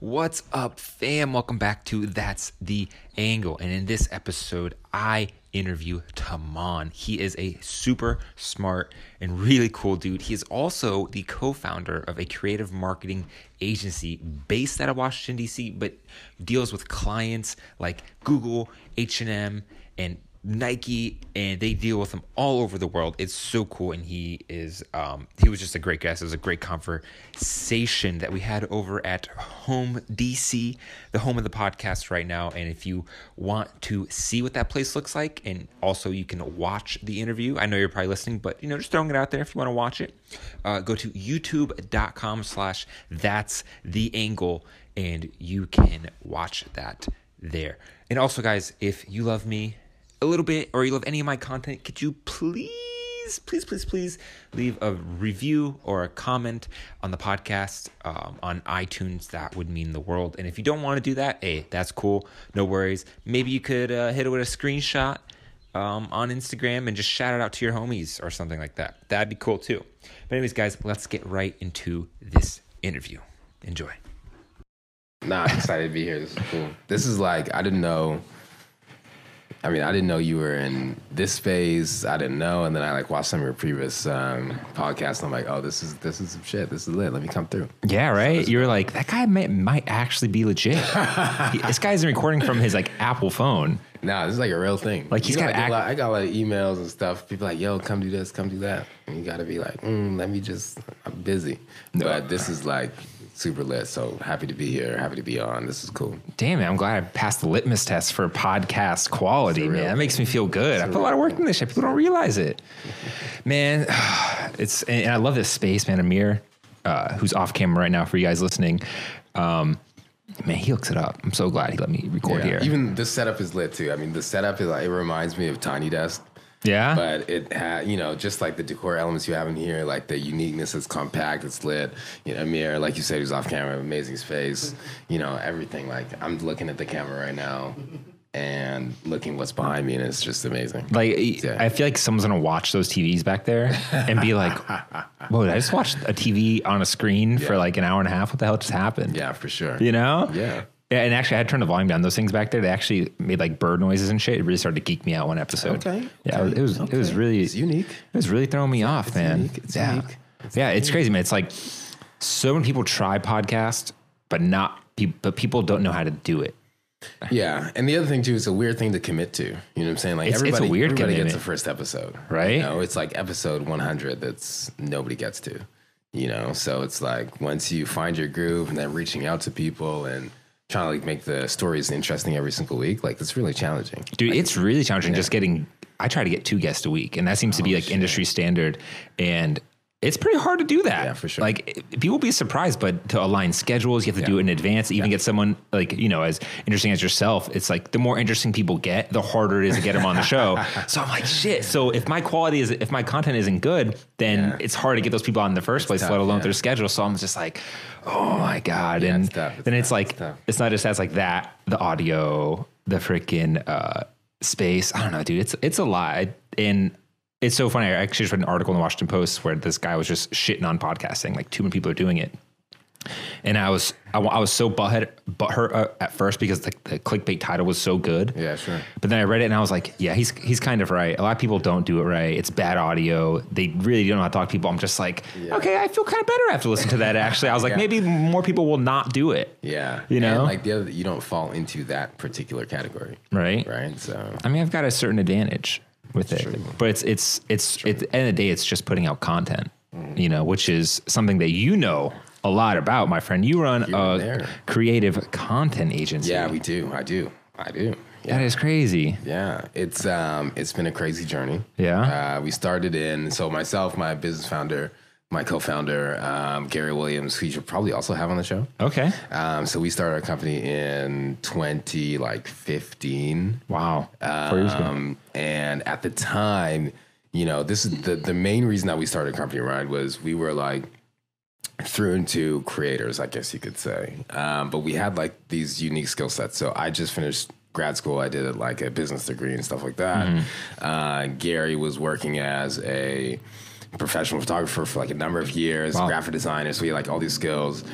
What's up, fam? Welcome back to That's the Angle. And in this episode, I interview Taman. He is a super smart and really cool dude. He is also the co founder of a creative marketing agency based out of Washington, D.C., but deals with clients like Google, H&M, and Nike, and they deal with them all over the world. It's so cool, and he is um, he was just a great guest. It was a great conversation that we had over at Home DC, the home of the podcast right now. And if you want to see what that place looks like, and also you can watch the interview. I know you're probably listening, but you know just throwing it out there. If you want to watch it, uh, go to YouTube.com/slash That's the Angle, and you can watch that there. And also, guys, if you love me a little bit or you love any of my content, could you please, please, please, please leave a review or a comment on the podcast um, on iTunes? That would mean the world. And if you don't want to do that, hey, that's cool. No worries. Maybe you could uh, hit it with a screenshot um, on Instagram and just shout it out to your homies or something like that. That'd be cool too. But, anyways, guys, let's get right into this interview. Enjoy. Nah, I'm excited to be here. This is cool. This is like I didn't know. I mean, I didn't know you were in this phase. I didn't know, and then I like watched some of your previous um, podcasts. And I'm like, oh, this is this is some shit. This is lit. Let me come through. Yeah, right. You're like that guy may, might actually be legit. This guy's recording from his like Apple phone. Nah, this is like a real thing. Like, he's You know, gotta I, act- lot, I got a lot of emails and stuff. People like, yo, come do this, come do that. And you got to be like, mm, let me just. I'm busy, but this is like super lit. So happy to be here. Happy to be on. This is cool. Damn, man, I'm glad I passed the litmus test for podcast quality, Surreal. man. That makes me feel good. I put a lot of work in this shit. People don't realize it. Man, it's and I love this space, man. Amir, uh, who's off camera right now for you guys listening. Um, man, he hooks it up. I'm so glad he let me record Yeah. here. Even the setup is lit too. I mean, the setup is like, it reminds me of Tiny Desk. Yeah. but it had you know just like the decor elements you have in here like the uniqueness it's compact it's lit you know Amir like you said he's off camera amazing space you know everything like i'm looking at the camera right now and looking what's behind me and it's just amazing Like Yeah. I feel like someone's gonna watch those TVs back there and be like, "Whoa, did I just watched a TV on a screen for like an hour and a half? What the hell just happened?" yeah for sure You know? Yeah. Yeah, and actually, I had to turn the volume down. Those things back there, they actually made like bird noises and shit. It really started to geek me out one episode. Okay, Yeah, okay, it was. It was really It's unique. It was really throwing me off, man. unique, it's yeah, unique, yeah, it's crazy, man. It's like so many people try podcast, but not. But people don't know how to do it. yeah and the other thing too is a weird thing to commit to you know what i'm saying like It's- it's a everybody, weird everybody gets the first episode Right? you know it's like episode 100 that's nobody gets to you know so it's like once you find your groove and then reaching out to people and trying to like make the stories interesting every single week like it's really challenging Dude, it's really challenging just getting. I try to get two guests a week, and that seems to be oh, like industry standard. And it's pretty hard to do that. Yeah, for sure. Like it- people be surprised, but to align schedules, you have to do it in advance. Even get someone like you know as interesting as yourself. It's like the more interesting people get, the harder it is to get them on the show. so I'm like, shit. So if my quality is, if my content isn't good, then Yeah. it's hard to get those people on in the first place, tough, let alone yeah. their schedule. So I'm just like, oh my god. and it's it's then it's tough, like it's tough. it's not just as like that, the audio, the freaking uh, space. I don't know, dude. It's it's a lot, and it's so funny. I actually just read an article in the Washington Post where this guy was just shitting on podcasting. Like too many people are doing it, and I was I, I was so butthead butthurt uh, at first because the, the clickbait title was so good. yeah sure But then I read it and I was like, yeah, he's he's kind of right. A lot of people don't do it right. It's bad audio. They really don't know how to talk to people. I'm just like, Yeah. okay, I feel kind of better after listening to that. Actually, I was like, Yeah. maybe more people will not do it. yeah You know? And, like the other you don't fall into that particular category Right. right so I mean, I've got a certain advantage with it, true. but it's it's it's at the end of the day, it's just putting out content, you know, which is something that you know a lot about, my friend. You run Here a there. creative content agency. yeah we do i do i do yeah that is crazy. Yeah, it's um, it's been a crazy journey. Yeah? uh, we started in so myself, my business founder, my co-founder, um, Gary Williams, who you should probably also have on the show. Okay. Um, so we started our company in twenty like fifteen, Wow. Four years ago. um, and at the time, you know, this is the the main reason that we started a Company Ride was we were like through into creators, I guess you could say. Um, but we had like these unique skill sets. So I just finished grad school. I did like a business degree and stuff like that. Uh, Gary was working as a professional photographer for like a number of years, Wow. graphic designer. So he had like all these skills.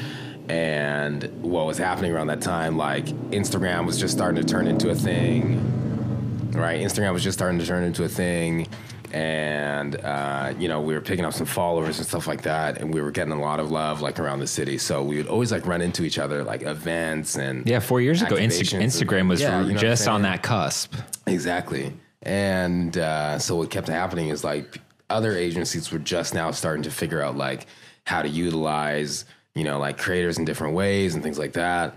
And what was happening around that time, like Instagram was just starting to turn into a thing, right? Instagram was just starting to turn into a thing. And, uh, you know, we were picking up some followers and stuff like that. And we were getting a lot of love, like around the city. So we would always like run into each other, like events and. Yeah, four years ago, Insta- Instagram was Yeah, you know just on that cusp. Exactly. And uh, so what kept happening is like other agencies were just now starting to figure out like how to utilize, you know, like creators in different ways and things like that.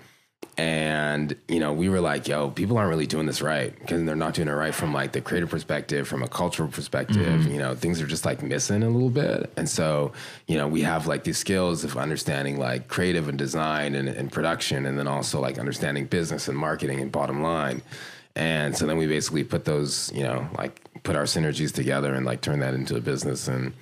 And, you know, we were like, yo, people aren't really doing this right because they're not doing it right from like the creative perspective, from a cultural perspective. Mm-hmm. You know, things are just like missing a little bit. And so, you know, we have like these skills of understanding like creative and design and, and production, and then also like understanding business and marketing and bottom line. And so then we basically put those, you know, like put our synergies together and like turn that into a business. And,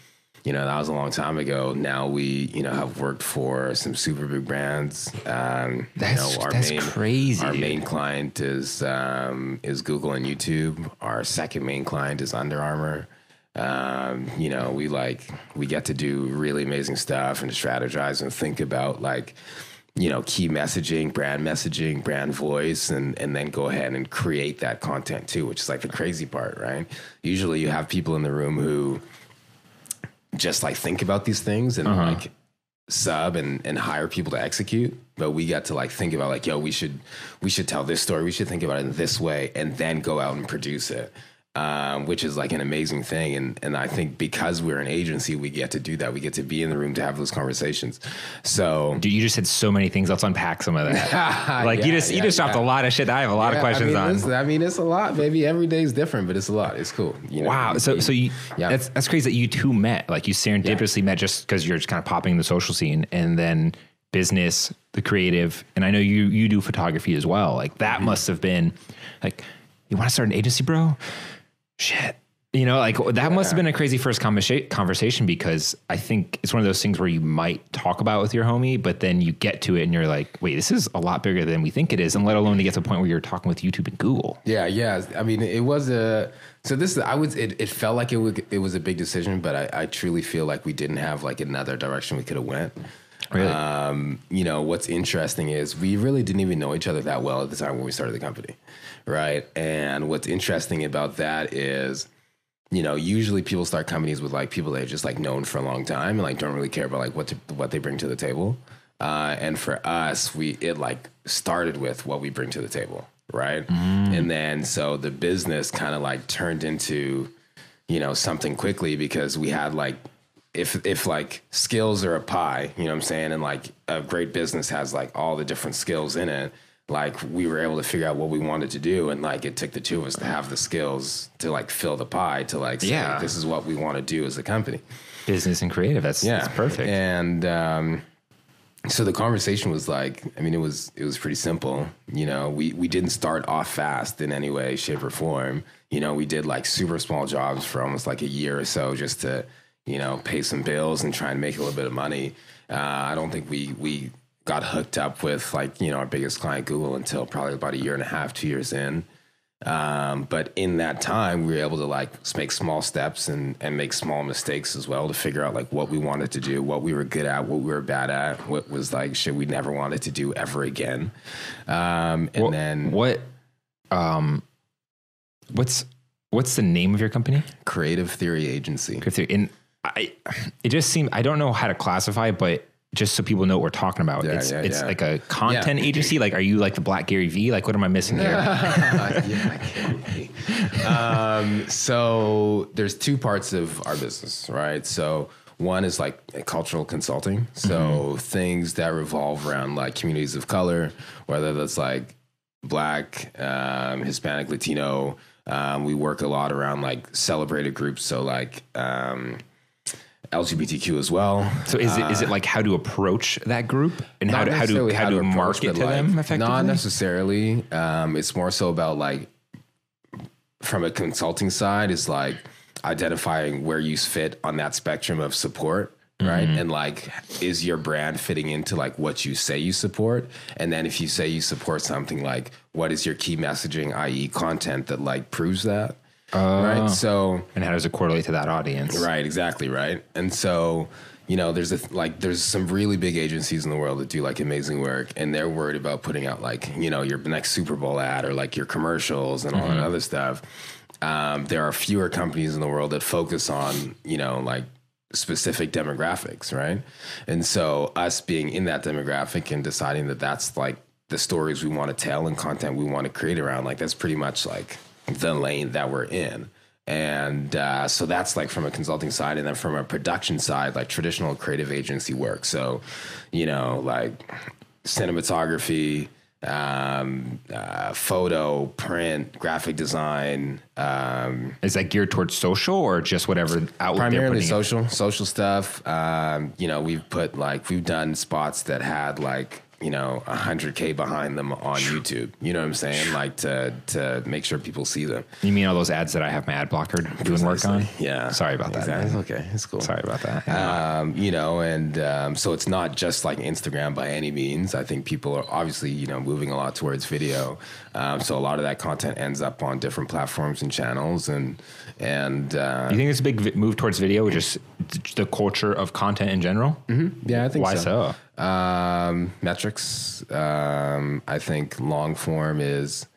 you know, that was a long time ago. Now we, you know, have worked for some super big brands. Um, That's- you know, that's crazy, Our main client is um, is Google and YouTube. Our second main client is Under Armour. Um, you know, we like we get to do really amazing stuff and strategize and think about like you know key messaging, brand messaging, brand voice, and and then go ahead and create that content too, which is like the crazy part, right? Usually, you have people in the room who just like think about these things and uh-huh. like sub and, and hire people to execute but we got to like think about like yo we should we should tell this story we should think about it in this way and then go out and produce it um, which is like an amazing thing and and i think because we're an agency we get to do that we get to be in the room to have those conversations so Dude, you just said so many things. Let's unpack some of that. like you Yeah, just you just dropped yeah. a lot of shit. that I have a lot of questions I mean, on. listen, I mean, it's a lot, baby. Every day is different, but it's a lot. It's cool. You know? Wow. So so you Yeah. that's that's crazy that you two met. Like you serendipitously met just because you're just kind of popping in the social scene and then business, the creative, and I know you you do photography as well. Like that Mm-hmm. must have been like, you want to start an agency, bro? Shit. You know, like that must have been a crazy first conversa- conversation because I think it's one of those things where you might talk about it with your homie, but then you get to it and you're like, wait, this is a lot bigger than we think it is. And let alone to get to the point where you're talking with YouTube and Google. Yeah, yeah. I mean, it was a. So this, I was. It, it felt like it was. It was a big decision, but I, I truly feel like we didn't have like another direction we could have went. Really? Um, you know, what's interesting is we really didn't even know each other that well at the time when we started the company, right? And what's interesting about that is, you know, usually people start companies with like people they've just like known for a long time and like don't really care about like what to, what they bring to the table. Uh, and for us, we it like started with what we bring to the table, right? And then so the business kind of like turned into, you know, something quickly because we had like if if like skills are a pie, you know what I'm saying, and like a great business has like all the different skills in it, like we were able to figure out what we wanted to do, and like it took the two of us to have the skills to like fill the pie to like say, Yeah. this is what we want to do as a company. Business and creative. That's, Yeah, that's perfect. And um, so the conversation was like, I mean, it was it was pretty simple. You know, we we didn't start off fast in any way, shape, or form. You know, we did like super small jobs for almost like a year or so just to you know pay some bills and try and make a little bit of money. Uh, I don't think we we got hooked up with like you know our biggest client Google until probably about a year and a half, two years in. Um, but in that time, we were able to like make small steps and, and make small mistakes as well to figure out like what we wanted to do, what we were good at, what we were bad at, what was like shit we never wanted to do ever again. Um, and What- then what um what's what's the name of your company Creative Theory Agency. If there- and i it just seems i don't know how to classify it, but just so people know what we're talking about Yeah, it's yeah, it's yeah. like a content agency like are you like the black gary vee like what am i missing here yeah, um, so there's two parts of our business, right? So one is like cultural consulting. So things that revolve around like communities of color, whether that's like black, um, Hispanic, Latino. Um, we work a lot around like celebrated groups. So like um, LGBTQ as well. so is it is it like how to approach that group and how to how to necessarily how to market to like, them effectively Not necessarily. Um, it's more so about like from a consulting side, is like identifying where you fit on that spectrum of support. Right. Mm-hmm. And like, is your brand fitting into like what you say you support? And then if you say you support something, like, what is your key messaging, i.e., content that like proves that? Oh. right. So, and how does it correlate to that audience Right, exactly, right. And so, you know, there's a like there's some really big agencies in the world that do like amazing work, and they're worried about putting out like you know your next Super Bowl ad or like your commercials and all that other stuff. Um, there are fewer companies in the world that focus on you know like specific demographics, right? And so us being in that demographic and deciding that that's like the stories we want to tell and content we want to create around, like that's pretty much like the lane that we're in. And uh, so that's like from a consulting side, and then from a production side, like traditional creative agency work. So, you know, like cinematography, um, uh, photo, print, graphic design, um, Is that geared towards social or just whatever outlet they're primarily social social stuff um, you know we've put like we've done spots that had like you know 100k behind them on youtube you know what i'm saying like to to make sure people see them You mean all those ads that I have my ad blocker doing work on? yeah Sorry about that. exactly. it's okay it's cool Sorry about that. um, you know, and um, so it's not just like Instagram by any means. I think people are obviously, you know, moving a lot towards video. Um, so a lot of that content ends up on different platforms and channels, and and uh, you think it's a big move towards video, just the culture of content in general? yeah, I think Why so? Um, metrics. Um, I think long form is.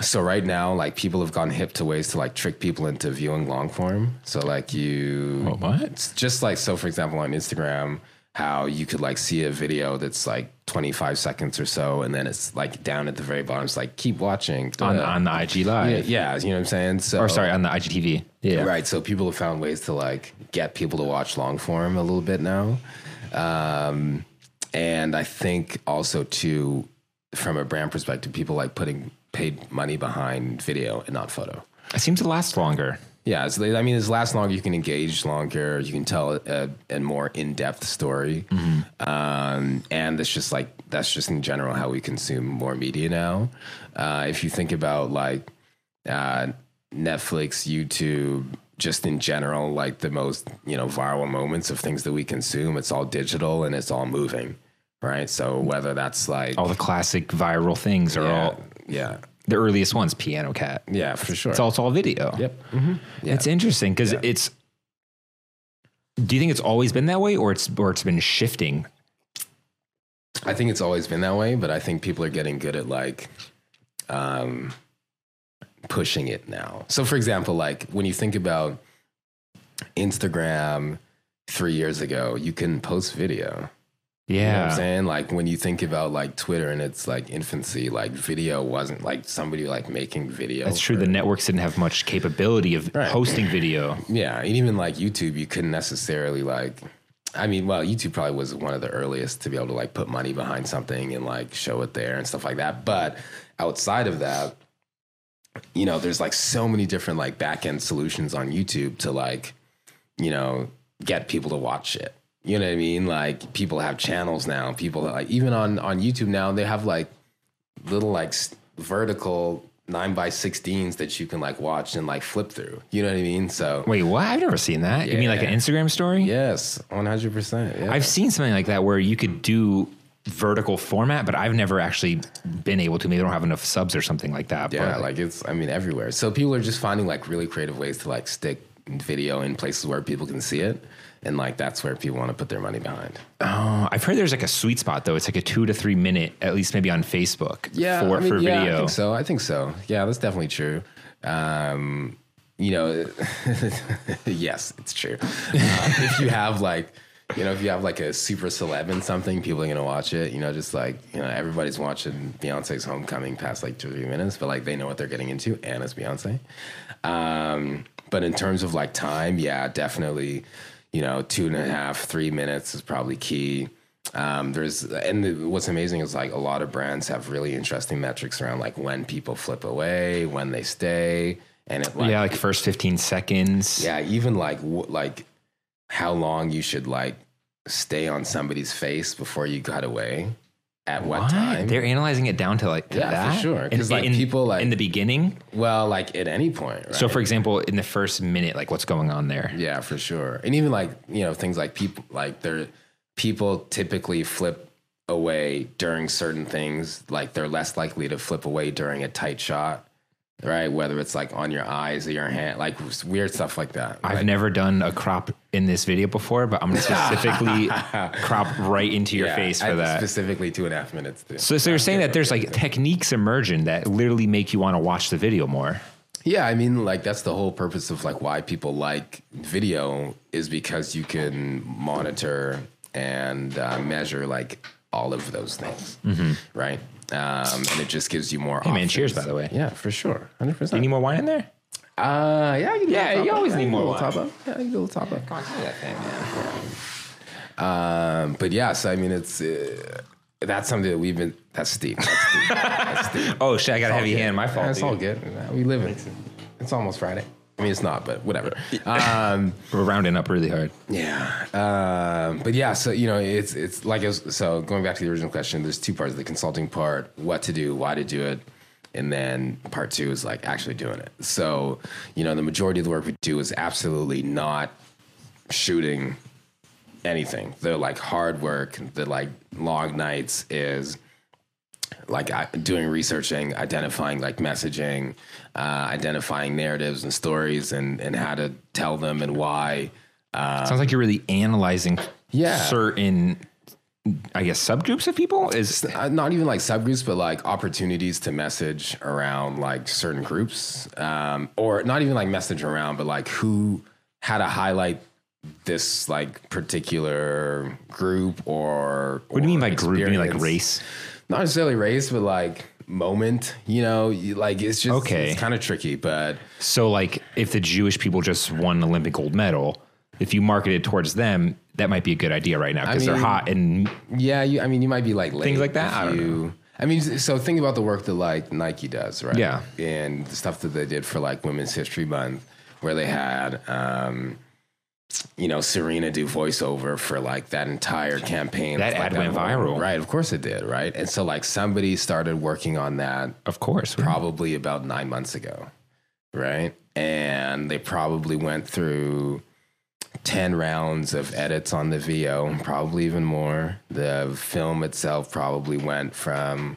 So right now, like people have gone hip to ways to like trick people into viewing long form. So like you, what? It's just like so. For example, on Instagram, how you could like see a video that's like 25 seconds or so, and then it's like down at the very bottom. It's like keep watching On, Uh, on the IG yeah, Live. yeah, you know what I'm saying. So Or sorry, on the IGTV. Yeah. Right. So people have found ways to like get people to watch long form a little bit now. Um, and I think also too, from a brand perspective, people like putting paid money behind video and not photo. It seems to last longer. Yeah, so I mean, it's lasts longer. You can engage longer. You can tell a, a more in depth story, um, and it's just like that's just in general how we consume more media now. Uh, if you think about like uh, Netflix, YouTube, just in general, like the most you know viral moments of things that we consume, it's all digital and it's all moving, right? So whether that's like All the classic viral things are yeah, all yeah, the earliest ones. Piano Cat. yeah, for sure. It's all it's all video. yep. hmm Yeah. It's interesting because Yeah. it's. Do you think it's always been that way, or it's or it's been shifting? I think it's always been that way, but I think people are getting good at like um, pushing it now. So, for example, like when you think about Instagram three years ago, you can post video. You know what I'm Yeah, saying? Like when you think about like Twitter and its like infancy, like video wasn't like somebody like making video. that's true. for- The networks didn't have much capability of Right. hosting video. Yeah, and even like YouTube, you couldn't necessarily like. I mean, well, YouTube probably was one of the earliest to be able to like put money behind something and like show it there and stuff like that. But outside of that, you know, there's like so many different like back end solutions on YouTube to like, you know, get people to watch it. You know what I mean? Like people have channels now. People like even on on YouTube now they have like little like vertical nine by sixteens that you can like watch and like flip through. You know what I mean? So Wait, what? I've never seen that. You mean like an Instagram story? yes, one hundred percent. I've seen something like that where you could do vertical format, but I've never actually been able to. Maybe I don't have enough subs or something like that. Yeah, but like it's I mean everywhere. So people are just finding like really creative ways to like stick video in places where people can see it. And like that's where people want to put their money behind. Oh, I've heard there's like a sweet spot though. It's like a two to three minute, at least maybe on Facebook. for, I mean, for yeah, video. I think so. I think so. Yeah, that's definitely true. Um, you know, yes, it's true. Uh, if you have like, you know, if you have like a super celeb in something, people are gonna watch it. You know, just like you know, everybody's watching Beyonce's Homecoming past like two or three minutes, but like they know what they're getting into, and it's Beyonce. Um, but in terms of like time, yeah, definitely. You know, two and a half, three minutes is probably key. Um, there's and the, what's amazing is like a lot of brands have really interesting metrics around like when people flip away, when they stay, and it like yeah, like first 15 seconds. yeah, even like w- like how long you should like stay on somebody's face before you cut away at what, What? time. They're analyzing it down to like to Yeah, for that? sure. 'Cause, In- like, in- people, like- in the beginning. well, like at any point, right? So for example, in the first minute, like what's going on there? Yeah, for sure. And even like, you know, things like people like they're people typically flip away during certain things. Like they're less likely to flip away during a tight shot right? Whether it's like on your eyes or your hand, like weird stuff like that. I've never done a crop in this video before, but I'm gonna specifically crop right into your Yeah, face I- for that. Specifically two and a half minutes. Too. So, so you're saying that there's like techniques emerging that literally make you want to watch the video more. Yeah, I mean, like that's the whole purpose of like why people like video is because you can monitor and uh, measure like all of those things, right? Um, and it just gives you more. Hey man, cheers by the way. Yeah, for sure, hundred You need more wine in there? Uh, yeah, do a Yeah, you always need do more top up. Yeah, can do a little top up. Come on, me that thing, man. Um, but yeah, so I mean, it's uh, that's something that we've been. That's Steve. That's Steve. That's Steve. Oh shit, I got a heavy hand. My fault. It's all good. We live in. It's almost Friday. I mean, it's not, but whatever. Um, We're rounding up really hard. yeah. Um, but yeah, so you know, it's it's like it was, so. Going back to the original question, there's two parts: the consulting part, what to do, why to do it, and then part two is like actually doing it. So you know, the majority of the work we do is absolutely not shooting anything. The like hard work, the like long nights is like doing researching, identifying like messaging, uh, identifying narratives and stories, and and how to tell them and why. Sounds like you're really analyzing Yeah. certain I guess subgroups of people is Uh, not even like subgroups, but like opportunities to message around like certain groups, um, or not even like message around, but like who how to highlight this like particular group or what do you mean by group? You mean like race? not necessarily race, but like moment. You know, you, like it's just Okay. It's kind of tricky, but So like if the Jewish people just won an Olympic gold medal, if you market it towards them, that might be a good idea right now because they're hot and yeah, you, I mean, you might be like late Things like that? I don't you- I mean, so think about the work that like Nike does, right? Yeah. and the stuff that they did for like Women's History Month, where they had. um you know, Serena do voiceover for like that entire campaign. That ad went viral. right? Of course it did, right? And so like somebody started working on that of course. probably about nine months ago, right? And they probably went through 10 rounds of edits on the VO, probably even more. The film itself probably went from,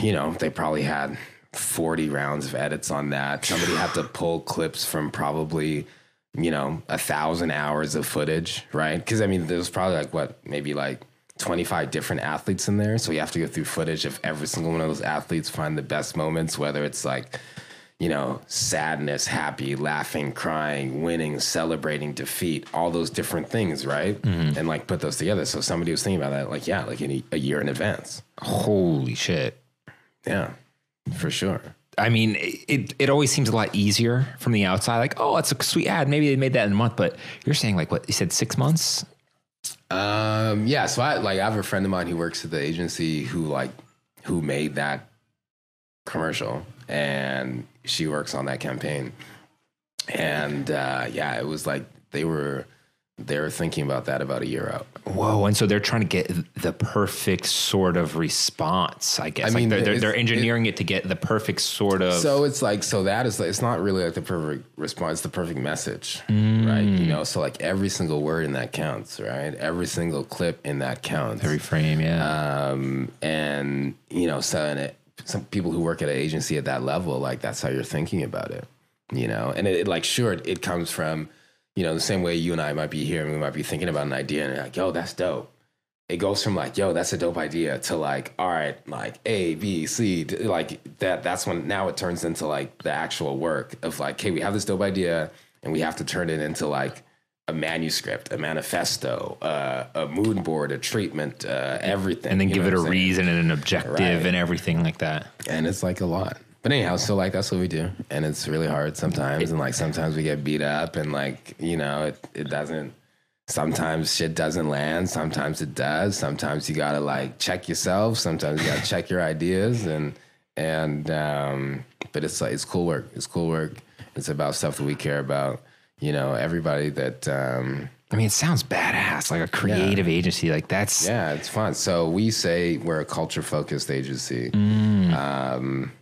you know, they probably had 40 rounds of edits on that. Somebody had to pull clips from probably, you know, a thousand hours of footage, right? Because I mean, there's probably like what, maybe like 25 different athletes in there. So you have to go through footage of every single one of those athletes, find the best moments, whether it's like, you know, sadness, happy, laughing, crying, winning, celebrating, defeat, all those different things, right? Mm-hmm. And like put those together. So somebody was thinking about that, like, yeah, like in a, a year in advance. Holy shit. Yeah, for sure. I mean, it it always seems a lot easier from the outside. Like, oh, it's a sweet ad. Maybe they made that in a month, but you're saying like what you said, six months? Um, yeah, so I like I have a friend of mine who works at the agency who like who made that commercial and she works on that campaign. And uh yeah, it was like they were they were thinking about that about a year out. Whoa! And so they're trying to get the perfect sort of response. I guess. I mean, like they're, they're, they're engineering it, to get the perfect sort of. So it's like so that is like it's not really like the perfect response, it's the perfect message, right? You know, so like every single word in that counts, right? Every single clip in that counts. every frame, yeah. um, and you know, so and it, some people who work at an agency at that level, like that's how you're thinking about it, you know. And it, it like sure, it, it comes from, you know, the same way you and I might be here and we might be thinking about an idea and like, yo, that's dope. It goes from like, yo, that's a dope idea to like, all right, like A, B, C, d- like that. That's when now it turns into like the actual work of like, hey, we have this dope idea and we have to turn it into like a manuscript, a manifesto, uh, a mood board, a treatment, uh, everything. and then give it a saying? reason and an objective Right. and everything like that. and it's like a lot. But anyhow, so like that's what we do, and it's really hard sometimes, and like sometimes we get beat up, and like you know it it doesn't. Sometimes shit doesn't land. Sometimes it does. Sometimes you gotta like check yourself. Sometimes you gotta check your ideas, and and um, but it's like it's cool work. It's cool work. It's about stuff that we care about. You know, everybody that um, I mean, it sounds badass, like a creative agency. Like that's yeah, it's fun. So we say we're a culture focused agency. Mm. Um,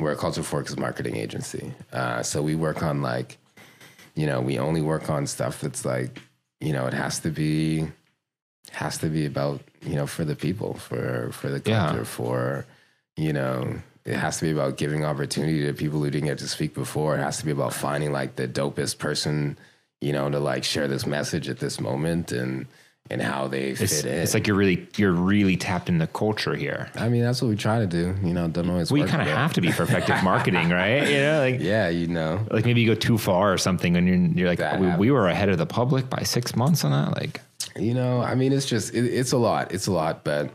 we're a culture focused marketing agency. Uh, so we work on like, you know, we only work on stuff that's like, you know, it has to be, has to be about, you know, for the people, for for the Yeah. culture, for, you know, it has to be about giving opportunity to people who didn't get to speak before. It has to be about finding like the dopest person, you know, to like share this message at this moment and and how they fit It's, in. it's like you're really you're really tapped in the culture here. I mean, that's what we try to do. You know, don't always. Well, you kind of have to be for effective marketing, right? You know, like Yeah, you know. like maybe you go too far or something, and you're you're like, we, we were ahead of the public by six months on that. Like, You know, I mean, it's just it, it's a lot. It's a lot, but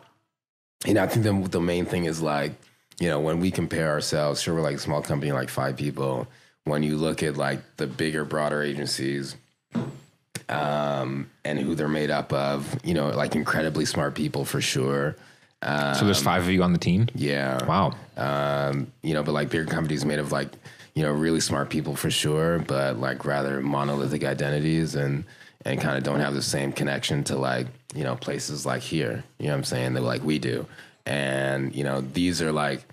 you know, I think the the main thing is like, you know, when we compare ourselves, sure, we're like a small company, like five people. When you look at like the bigger, broader agencies, um, and who they're made up of, you know, like incredibly smart people for sure. so there's five of you on the team. Yeah. Wow. Um, you know, but like bigger companies made of like, you know, really smart people for sure, but like rather monolithic identities and and kind of don't have the same connection to like, you know, places like here. You know what I'm saying? That like we do. And, you know, these are like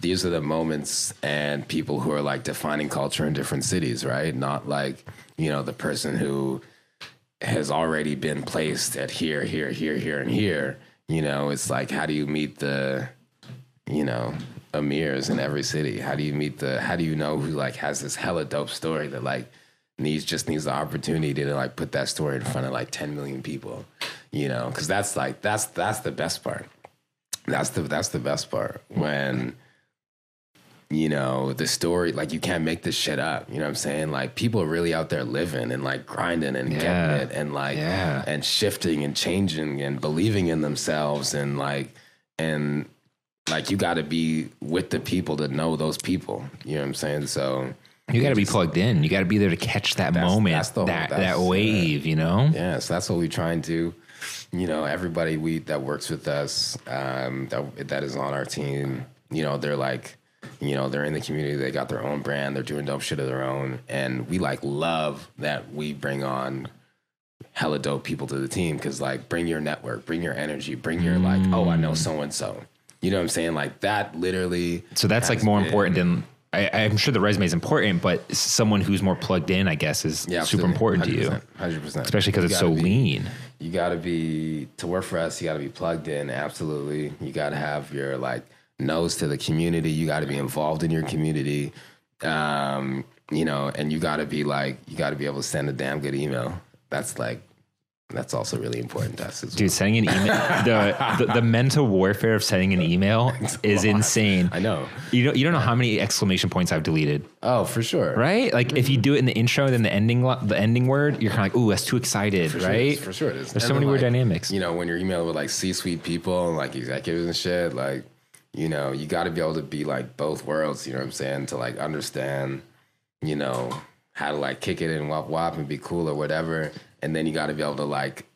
these are the moments and people who are like defining culture in different cities, right? Not like, you know, the person who has already been placed at here, here, here, here, and here. You know, it's like how do you meet the you know, Amirs in every city? How do you meet the how do you know who like has this hella dope story that like needs just needs the opportunity to like put that story in front of like 10 million people, you know? Cuz that's like that's that's the best part. That's the that's the best part when you know, the story like you can't make this shit up, you know what I'm saying? Like people are really out there living and like grinding and Yeah. getting it and like Yeah. and shifting and changing and believing in themselves and like and like you got to be with the people to know those people. You know what I'm saying? So You got to be plugged in. You got to be there to catch that That's- moment, that's the that that wave. You know. yeah, so that's what we try and do. You know, everybody we that works with us, um, that that is on our team. You know, they're like, you know, they're in the community. They got their own brand. They're doing dope shit of their own, and we like love that we bring on hella dope people to the team because like bring your network, bring your energy, bring your like, oh, I know so and so. You know what I'm saying? Like that literally. So that's like more been- important than. I, I'm sure the resume is important, but someone who's more plugged in, I guess, is Yeah, super important to you, 100%. 100%. especially because it's so be- lean. you got to be to work for us you got to be plugged in absolutely you got to have your like nose to the community you got to be involved in your community um you know and you got to be like you got to be able to send a damn good email that's like that's also really important to us as well. Dude, sending an email, the, the the mental warfare of sending an email is insane. i know You don't you don't know how many exclamation points I've deleted, oh for sure right? Like if you do it in the intro, then the ending the ending word, you're kind of like, ooh, that's too excited, For sure right? for sure it is. There's And so many then, weird dynamics. You know, when you're emailing with like C-suite people and like executives and shit, like, you know, you got to be able to be like both worlds. You know what I'm saying? To like understand, you know, how to like kick it and wop wop and be cool or whatever, and then you got to be able to like.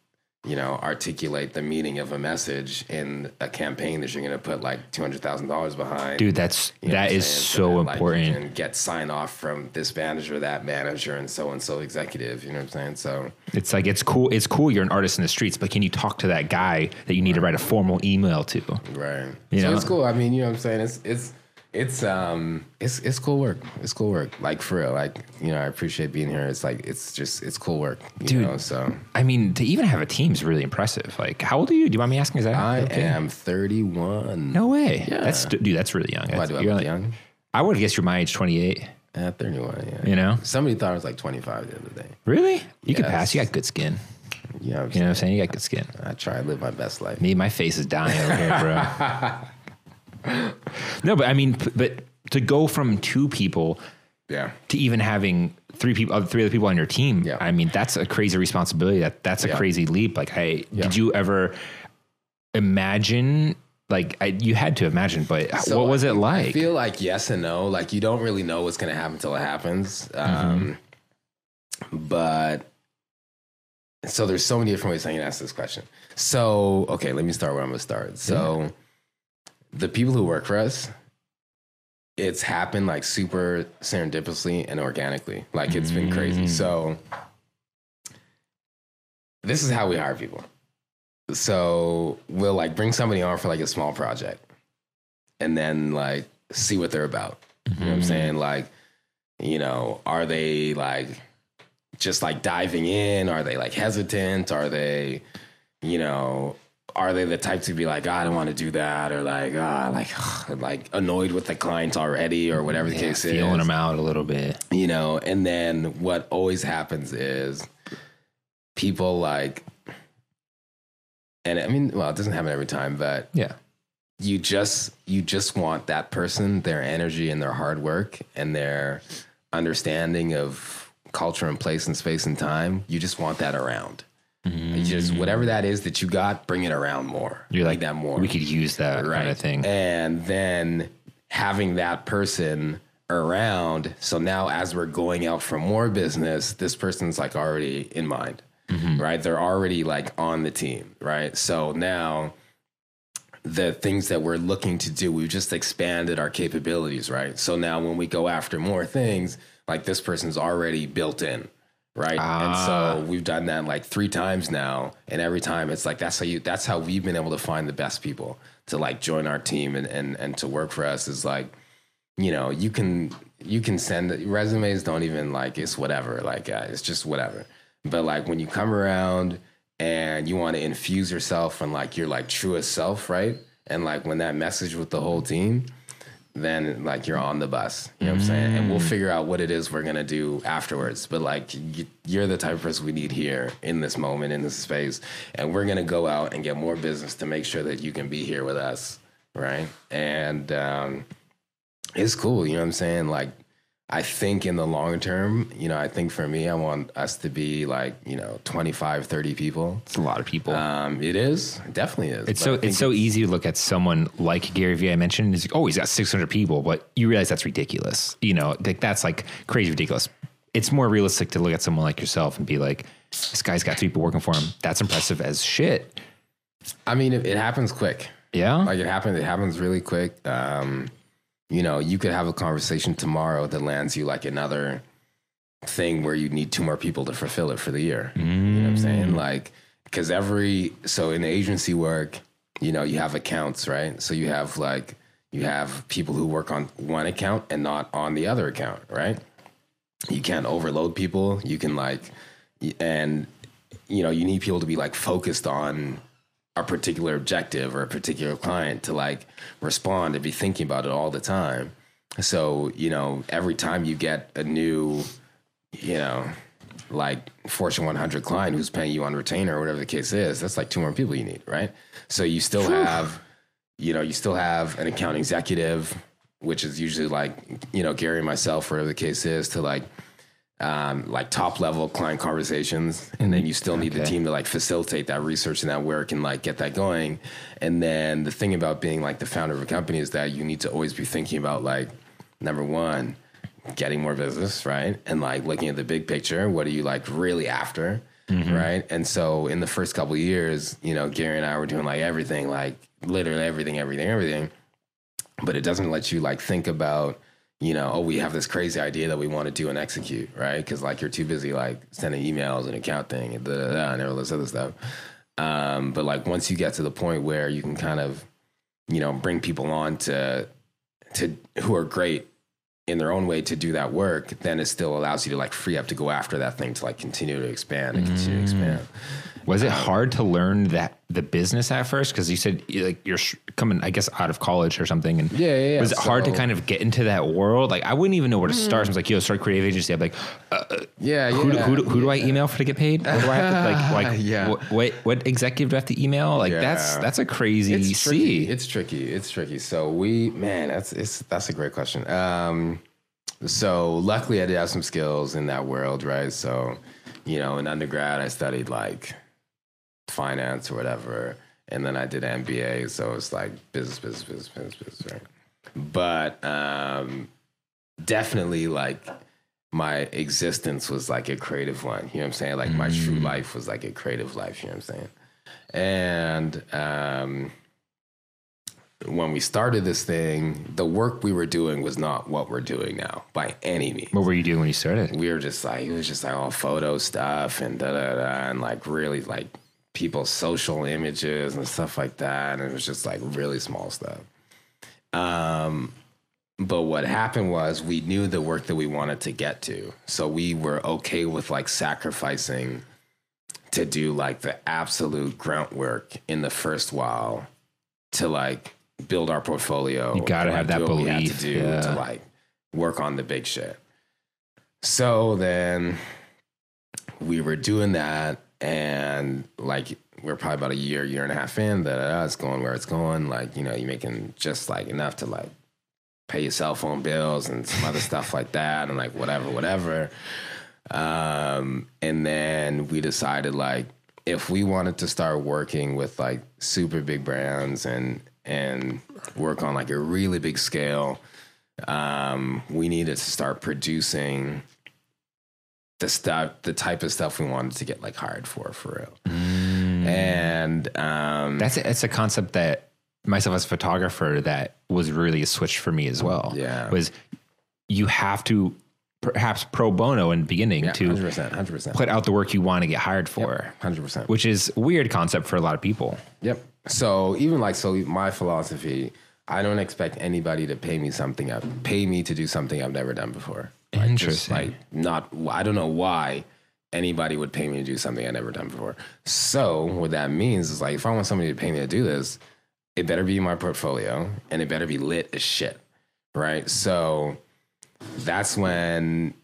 You know, articulate the meaning of a message in a campaign that you're going to put like two hundred thousand dollars behind. Dude, that's You know that saying? so that, like, important. can get sign off from this manager, that manager, and so and so executive. You know what I'm saying? So It's like it's cool. It's cool. You're an artist in the streets, but can you talk to that guy that you need to write a formal email to? Right. You so know? it's cool. I mean, you know what I'm saying? It's it's it's um it's it's cool work. It's cool work. Like for real. Like, you know, I appreciate being here. It's like it's just it's cool work. You Dude. know, so I mean, to even have a team is really impressive. Like, how old are you? Do you mind me asking? Is that I okay? am 31. No way. Yeah. That's dude. That's really young. Why That's- do I look like- young? I would guess you're my age, 28. At 31, yeah. You know, Somebody thought I was like 25 the other day. really? You could pass. You got good skin. You know what I'm You know what I'm saying? You got good skin. I try to live my best life. Me, my face is dying over here, bro. no, but I mean, but to go from two people Yeah. to even having three people, three other people on your team. Yeah. I mean, that's a crazy responsibility. That that's a Yeah. crazy leap. Like, hey, Yeah. did you ever imagine? Like, I, you had to imagine, but So what was it I like? feel like yes and no. Like you don't really know what's going to happen until it happens. Mm-hmm. Um, but so there's so many different ways I can ask this question. So okay, let me start where I'm going to start. So the people who work for us, it's happened like super serendipitously and organically. Like it's been crazy. Mm. So this is how we hire people. So we'll like bring somebody on for like a small project and then like see what they're about. You know what I'm saying? Like, you know, are they like just like diving in? Are they like hesitant? Are they, you know, are they the type to be like, "Ah, I don't want to do that, or like, ah, like, like annoyed with the clients already, or whatever the Yeah, case feeling is, them out a little bit. you know. And then what always happens is people like, and I mean, well, it doesn't happen every time, but Yeah. you just you just want that person, their energy and their hard work and their understanding of culture and place and space and time. You just want that around. You just mm. whatever that is that you got, bring it around more. You're like like, that more. We could use that kind of thing. And then having that person around. So now, as we're going out for more business, this person's like already in mind, mm-hmm. right? They're already like on the team, right? So now the things that we're looking to do, we've just expanded our capabilities, right? So now when we go after more things, like this person's already built in. Right. And so we've done that like three times now. And every time it's like that's how you that's how we've been able to find the best people to like join our team and and, and to work for us is like, you know, you can you can send resumes don't even like it's whatever. Like uh, it's just whatever. But like when you come around and you want to infuse yourself in like your like truest self, right? And like when that message with the whole team, then like you're on the bus. You know what I'm saying? And we'll figure out what it is we're gonna do afterwards. But like you, you're the type of person we need here in this moment in this space, and we're gonna go out and get more business to make sure that you can be here with us, right? And um, it's cool. You know what I'm saying? Like I think in the long term, you know, I think for me, I want us to be like, you know, 25, 30 people. It's a lot of people. Um, it is, it definitely is. It's so I think it's so easy to look at someone like Gary Vee. I mentioned is like, oh, he's got 600 people, but you realize that's ridiculous. You know, like that's like crazy ridiculous. It's more realistic to look at someone like yourself and be like, this guy's got three people working for him. That's impressive as shit. I mean, it, it happens quick. Yeah. Like it happens, it happens really quick. Um, you know, you could have a conversation tomorrow that lands you like another thing where you need two more people to fulfill it for the year. You know what I'm saying? Mm. Like, because every so in the agency work, you know, you have accounts, right? So you have like you have people who work on one account and not on the other account, right? You can't overload people. You can like, and you know, you need people to be like focused on a particular objective or a particular client to like respond and be thinking about it all the time. So, you know, every time you get a new, you know, like Fortune 100 client who's paying you on retainer or whatever the case is, that's like two more people you need, right? So you still have, you know, you still have an account executive, which is usually like, you know, Gary and myself, whatever the case is, to like, um, like top level client conversations, and then you still need the team to like facilitate that research and that work and like get that going. And then the thing about being like the founder of a company is that you need to always be thinking about like number one, getting more business, right? And like looking at the big picture, what are you like really after, right? And so in the first couple of years, you know, Gary and I were doing like everything, like literally everything, everything, everything but it doesn't let you like think about you know oh we have this crazy idea that we want to do and execute right? Because like you're too busy like sending emails and accounting and, da, da, da, and all this other stuff. Um, but like once you get to the point where you can kind of you know bring people on to to who are great in their own way to do that work then it still allows you to like free up to go after that thing to like continue to expand and continue to expand Was it hard to learn that the business at first? Because you said like you're sh- coming, I guess, out of college or something. And Yeah, yeah, yeah. Was it hard to kind of get into that world? Like I wouldn't even know where to start. I was like, yo, start creative agency. I'm like, uh, yeah who, do, yeah. who, do, who do I email for to get paid? What do I have to, like, like Yeah. what, what what executive do I have to email? Like that's that's a crazy it's tricky. It's tricky. It's tricky. So we, man, that's it's that's a great question. Um, so luckily I did have some skills in that world, right? So, you know, in undergrad I studied like finance or whatever, and then I did MBA. So it's like business, business, business, business, business, right? But um, definitely like my existence was like a creative one. You know what I'm saying? Like my true life was like a creative life. You know what I'm saying? And um, when we started this thing, the work we were doing was not what we're doing now by any means. what were you doing when you started? We were just like it was just like all photo stuff and da da da and like really like people's social images and stuff like that. And it was just like really small stuff. Um, but what happened was we knew the work that we wanted to get to. So we were okay with like sacrificing to do like the absolute grunt work in the first while to like build our portfolio. You gotta have that do we had belief, to do yeah. to like work on the big shit. So then we were doing that, and like we're probably about a year, year and a half in. That it's going where it's going. Like you know, you're making just like enough to like pay your cell phone bills and some other stuff like that, and like whatever, whatever. Um, and then we decided like if we wanted to start working with like super big brands and and work on like a really big scale, um, we needed to start producing the stuff, the type of stuff we wanted to get like hired for, for real. And um, That's a, that's a concept that myself as a photographer that was really a switch for me as well. Yeah. was you have to perhaps pro bono in the beginning yeah, to 100%, 100%. put out the work you want to get hired for, 100%. which is a weird concept for a lot of people. Yep. So even like so, my philosophy, I don't expect anybody to pay me something up, pay me to do something I've never done before. Like, just, Interesting. like not, I don't know why anybody would pay me to do something I've never done before. So what that means is like, if I want somebody to pay me to do this, it better be my portfolio and it better be lit as shit, right? So that's when,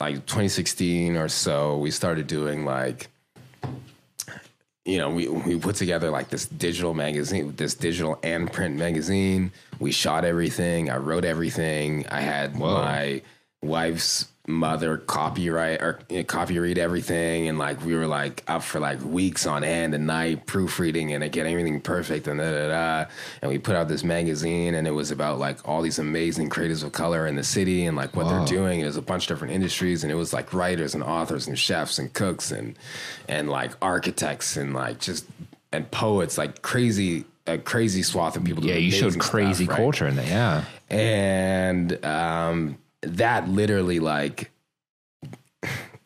like 2016 or so, we started doing like you know, we we put together like this digital magazine, this digital and print magazine. We shot everything. I wrote everything. I had my wife's mother copyright or you know, copy read everything, and like we were like up for like weeks on end and night proofreading and getting everything perfect and da da da. And we put out this magazine, and it was about like all these amazing creators of color in the city and like what they're doing. It was a bunch of different industries, and it was like writers and authors and chefs and cooks and and like architects and like just and poets, like crazy. A crazy swath of people. Yeah, you showed amazing stuff, crazy right? culture in that. Yeah. and um, that literally like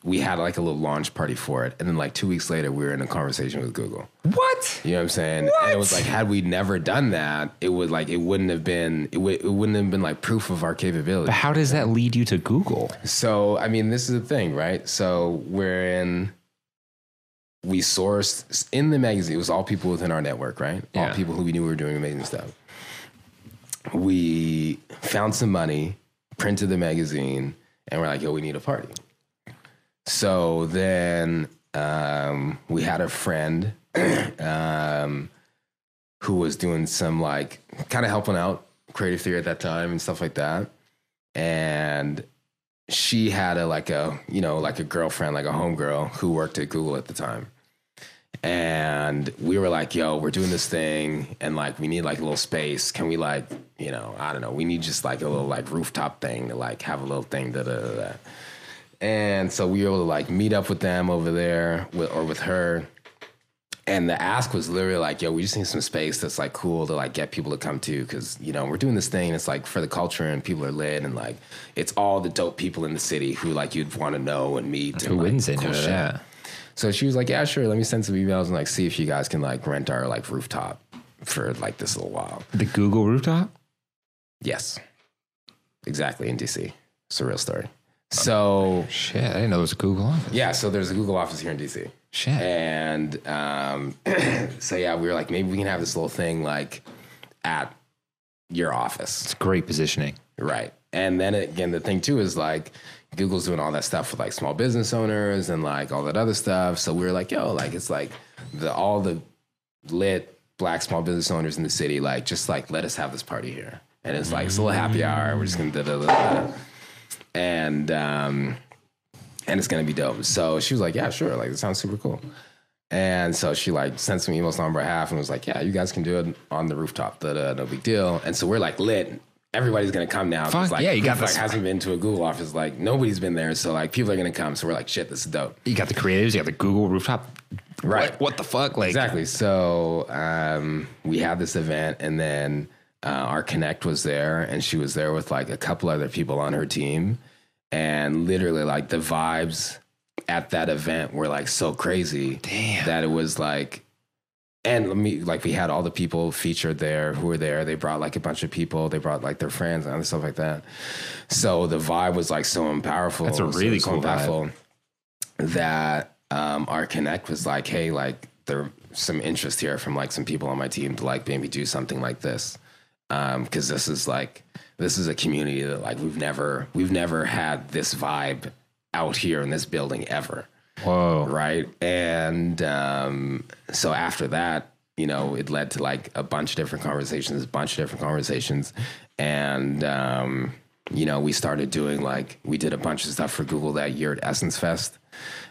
we had like a little launch party for it. And then like two weeks later we were in a conversation with google. What? you know what i'm saying? And it was like had we never done that it would like it wouldn't have been it, would, it wouldn't have been like proof of our capability. But how does that lead you to Google? so i mean this is the thing right? So we're in we sourced in the magazine it was all people within our network right? Yeah. all people who we knew were doing amazing stuff. We found some money printed the magazine and we're like yo we need a party. So then um, we had a friend um, who was doing some like kind of helping out creative theory at that time and stuff like that. And she had a like a you know like a girlfriend like a homegirl who worked at google at the time. And we were like yo we're doing this thing and like we need like a little space. Can we like you know i don't know we need just like a little like rooftop thing to like have a little thing da da da da and so we were able to like meet up with them over there with, or with her and the ask was literally like, yo, we just need some space that's like cool to like get people to come to because you know we're doing this thing. It's like for the culture and people are lit and like it's all the dope people in the city who like you'd want to know and meet. Who and, like, wins it? cool shit. Yeah. So she was like, yeah, sure. Let me send some emails and like see if you guys can like rent our like rooftop for like this little while. The Google rooftop? Yes, exactly in DC. It's a real story. So Shit, I didn't know it was a Google office. yeah, so there's a Google office here in DC. Shit. And um, so yeah, we were like, maybe we can have this little thing like at your office, It's great positioning. right? And then again, the thing too is like Google's doing all that stuff with like small business owners and like all that other stuff. So we were like, yo, like it's like the all the lit black small business owners in the city, like just like let us have this party here. And it's like it's a little happy hour. We're just gonna da da da. And um, and it's gonna be dope. So she was like, yeah, sure, like it sounds super cool. And so she like sent some emails on behalf and was like, yeah, you guys can do it on the rooftop. Da, da, no big deal. And so we're like lit. Everybody's gonna come now. Fuck, like, yeah, you got who, like this- hasn't been to a Google office. Like nobody's been there, so like people are gonna come. So we're like, shit, this is dope. You got the creatives, you got the Google rooftop. Right. What, what the fuck? Like Exactly. So um, we had this event, and then uh, our connect was there, and she was there with like a couple other people on her team, and literally like the vibes at that event were like so crazy Damn. that it was like. And let me like we had all the people featured there who were there. They brought like a bunch of people. They brought like their friends and other stuff like that. So the vibe was like so powerful. That's a really so, cool vibe. that um, our connect was like, hey, like there some interest here from like some people on my team to like maybe do something like this because this is like this is a community that like we've never we've never had this vibe out here in this building ever. Whoa. right? And um, so after that you know it led to like a bunch of different conversations a bunch of different conversations. And um, you know we started doing like we did a bunch of stuff for google that year at essence fest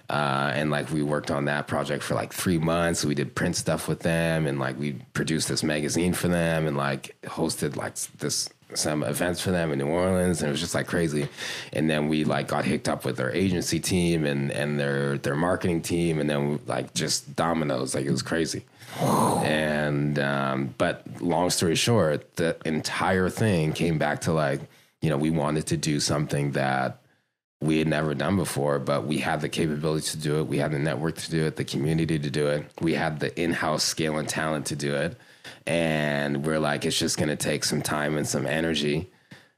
uh, and like we worked on that project for like three months we did print stuff with them and like we produced this magazine for them and like hosted like this some events for them in New Orleans, and it was just like crazy. And then we like got hooked up with their agency team and and their their marketing team, and then like just dominoes, like it was crazy. and um, but long story short, the entire thing came back to like you know we wanted to do something that we had never done before, but we had the capability to do it. We had the network to do it, the community to do it. We had the in-house scale and talent to do it. And we're like, it's just gonna take some time and some energy,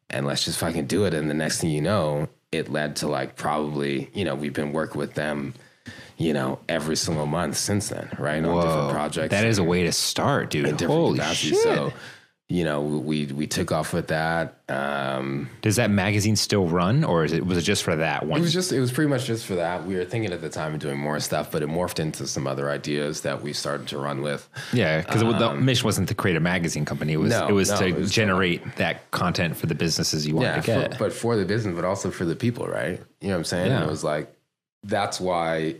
and let's just fucking do it. And the next thing you know, it led to like probably, you know, we've been working with them, you know, every single month since then, right? On different projects. That is a way to start, dude. in Holy shit. So, you know, we we took off with that. Um, Does that magazine still run, or is it was it just for that one? It was just it was pretty much just for that. We were thinking at the time of doing more stuff, but it morphed into some other ideas that we started to run with. yeah, because the mission wasn't to create a magazine company. It was Um, No, it was no, to it was to, generate that content for the businesses you wanted Yeah, to get. for, but for the business, but also for the people, right? You know what I'm saying? Yeah. It was like that's why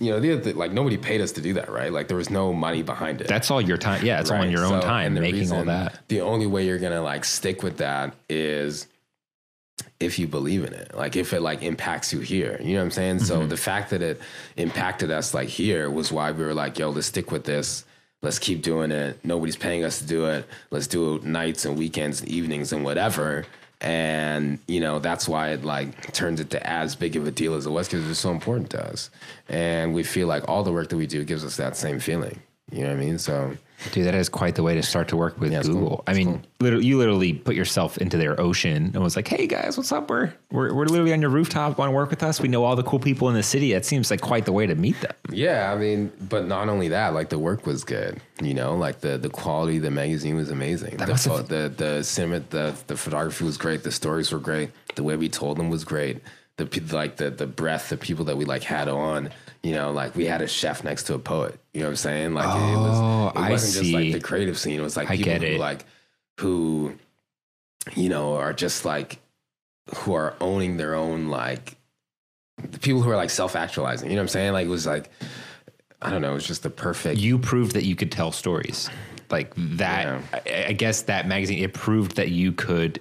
you know, the other thing, like nobody paid us to do that, right? Like there was no money behind it. That's all your time. Yeah, it's all on your own So- time making all that. The only way you're gonna like stick with that is if you believe in it. Like if it like impacts you here. You know what I'm saying? Mm-hmm. So the fact that it impacted us like here was why we were like, yo, let's stick with this. Let's keep doing it. Nobody's paying us to do it. Let's do it nights and weekends and evenings and whatever. And you know that's why it like turned into as big of a deal as it was because it's so important to us. And we feel like all the work that we do gives us that same feeling. You know what I mean? So Dude, that is quite the way to start to work with Yeah, it's cool. Google. I mean, cool. literally, you literally put yourself into their ocean and was like, "Hey guys, what's up? We're we're, we're literally on your rooftop. Want to work with us? We know all the cool people in the city. It seems like quite the way to meet them." Yeah, I mean, but not only that, like the work was good. You know, like the the quality of the magazine was amazing. The, must the the cinema, the the photography was great. The stories were great. The way we told them was great. The like the the breadth of people that we like had on. You know, like we had a chef next to a poet. You know what I'm saying? Like it Oh, was. It I wasn't just like the creative scene. It was like I people who like who, you know, are just like who are owning their own like the people who are like self actualizing. You know what I'm saying? Like it was like I don't know. It was just the perfect. You proved that you could tell stories like that. I, I guess that magazine it proved that you could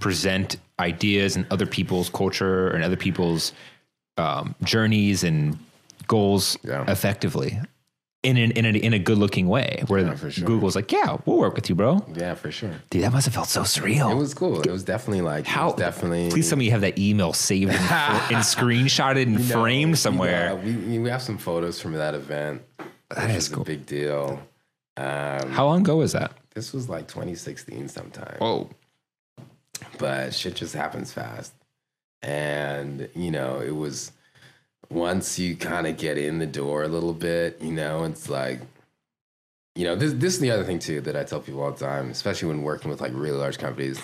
present ideas and other people's culture and other people's um, journeys and goals Yeah. effectively. In, an, in, a, in a good looking way, where Yeah, sure. Google's like, yeah, we'll work with you, bro. yeah, for sure. Dude, that must have felt so surreal. It was cool. It was definitely like How definitely. Please tell me you have that email saved and, and screenshotted and No, framed somewhere. We we have some photos from that event. That is cool. a big deal. Um, How long ago was that? this was like 2016 sometime. Oh, but shit just happens fast. And, you know, it was once you kind of get in the door a little bit, you know, it's like, you know, this, this is the other thing too that I tell people all the time, especially when working with like really large companies.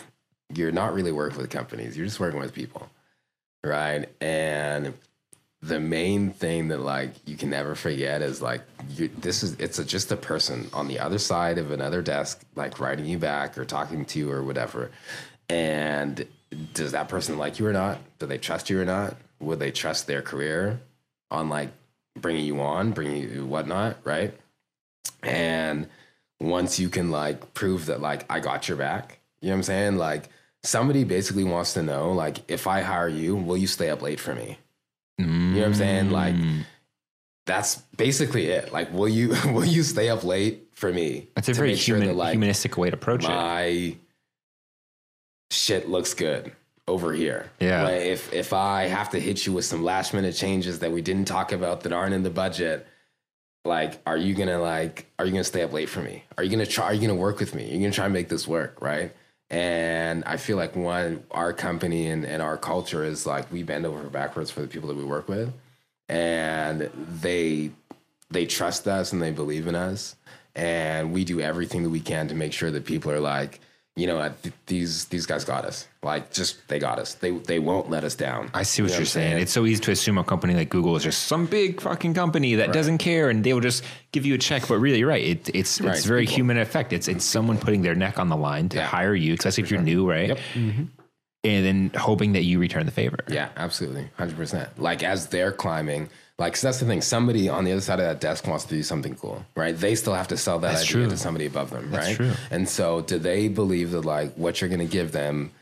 You're not really working with companies, you're just working with people, right? And the main thing that like you can never forget is like you, this is it's a, just a person on the other side of another desk like writing you back or talking to you or whatever and does that person like you or not do they trust you or not would they trust their career on like bringing you on bringing you whatnot right and once you can like prove that like i got your back you know what i'm saying like somebody basically wants to know like if i hire you will you stay up late for me you know what I'm saying? Like Mm. that's basically it. Like, will you will you stay up late for me? That's a very make sure that, like humanistic way to approach it. Shit looks good over here. Yeah. Like, if if I have to hit you with some last minute changes that we didn't talk about that aren't in the budget, like, are you gonna like are you gonna stay up late for me? Are you gonna try? Are you gonna work with me? You're gonna try and make this work, right? And I feel like one, our company and, and our culture is like we bend over backwards for the people that we work with. and they they trust us and they believe in us, and we do everything that we can to make sure that people are like, you know, th- these these guys got us. Like, just they got us. They they won't let us down. I see what you you're I'm saying. It's so easy to assume a company like Google is just some big fucking company that doesn't care and they will just give you a check. But really, you're right. It, it's Right, it's very people. human effect. It's it's someone putting their neck on the line to Yeah. hire you, especially if you're new, right? Yep. Mm-hmm. And then hoping that you return the favor. Yeah, absolutely, hundred percent. Like as they're climbing, like 'cause that's the thing. Somebody on the other side of that desk wants to do something cool, right? They still have to sell that That's idea true. to somebody above them, That's right? true. And so, do they believe that like what you're going to give them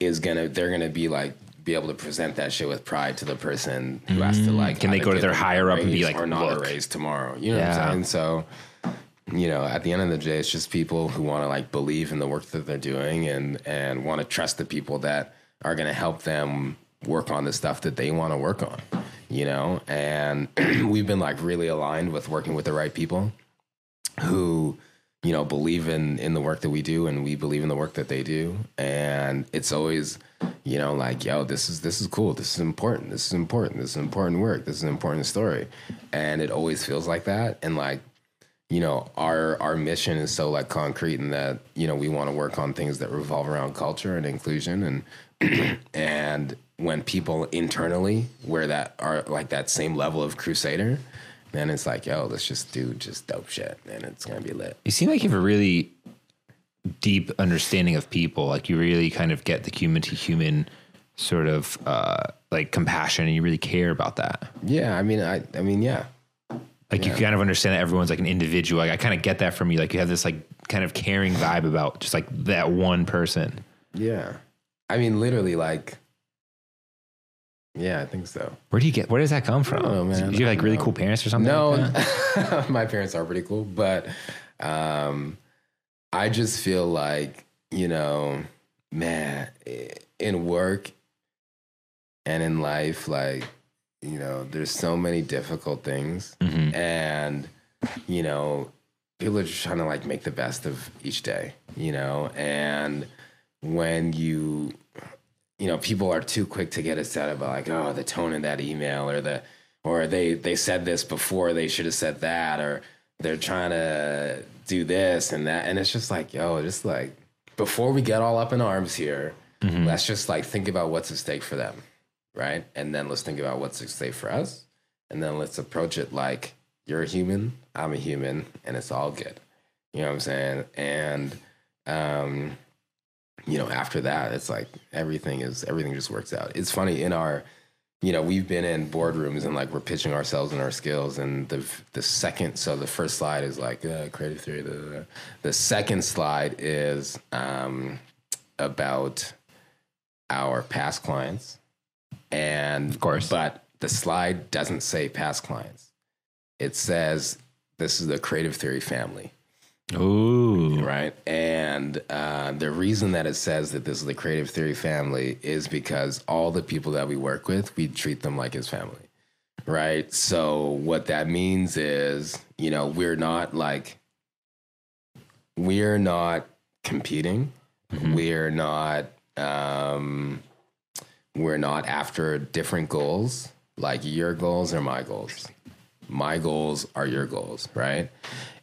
is gonna they're gonna be like be able to present that shit with pride to the person who has to like Mm. Can they go to their higher up and be like, or not "Look." a raise tomorrow? You know what I'm saying? So you know, at the end of the day, it's just people who want to like believe in the work that they're doing and and want to trust the people that are going to help them work on the stuff that they want to work on. You know, and we've been like really aligned with working with the right people who you know believe in in the work that we do and we believe in the work that they do. And it's always you know like yo this is this is cool. This is important. This is important. This is important work. This is an important story. And it always feels like that. And like you know our our mission is so like concrete in that you know we want to work on things that revolve around culture and inclusion and and when people internally where that are like that same level of crusader then it's like yo let's just do just dope shit and it's gonna be lit You seem like you have a really deep understanding of people. Like you really kind of get the human to human sort of uh, like compassion, and you really care about that. yeah i mean i i mean yeah Like you kind of understand that everyone's like an individual. Like I kind of get that from you. Like you have this like kind of caring vibe about just like that one person. yeah i mean literally like yeah i think so Where do you get? Where does that come from? know, man. Do you have like really know. cool parents or something? No, like my parents are pretty cool, but um, I just feel like you know, man, in work and in life, like you know, there's so many difficult things, Mhm. and you know, people are just trying to like make the best of each day, you know, and when you you know, people are too quick to get upset about like, oh, the tone in that email or the or they they said this before they should have said that or they're trying to do this and that and it's just like, yo, just like before we get all up in arms here, let's just like think about what's at stake for them, right? And then let's think about what's at stake for us, and then let's approach it like you're a human, I'm a human, and it's all good. You know what I'm saying? And um you know, after that, it's like everything is everything just works out. It's funny in our, you know, we've been in boardrooms and like we're pitching ourselves and our skills, and the the second, so the first slide is like uh, creative theory. The the second slide is um, about our past clients, and Of course. but the slide doesn't say past clients. It says this is the creative theory family Ooh. right? And uh, the reason that it says that this is the creative theory family is because all the people that we work with, we treat them like his family, right? So what that means is, you know, we're not like, we're not competing, we're not, um, we're not after different goals. Like your goals are my goals my goals are your goals, right?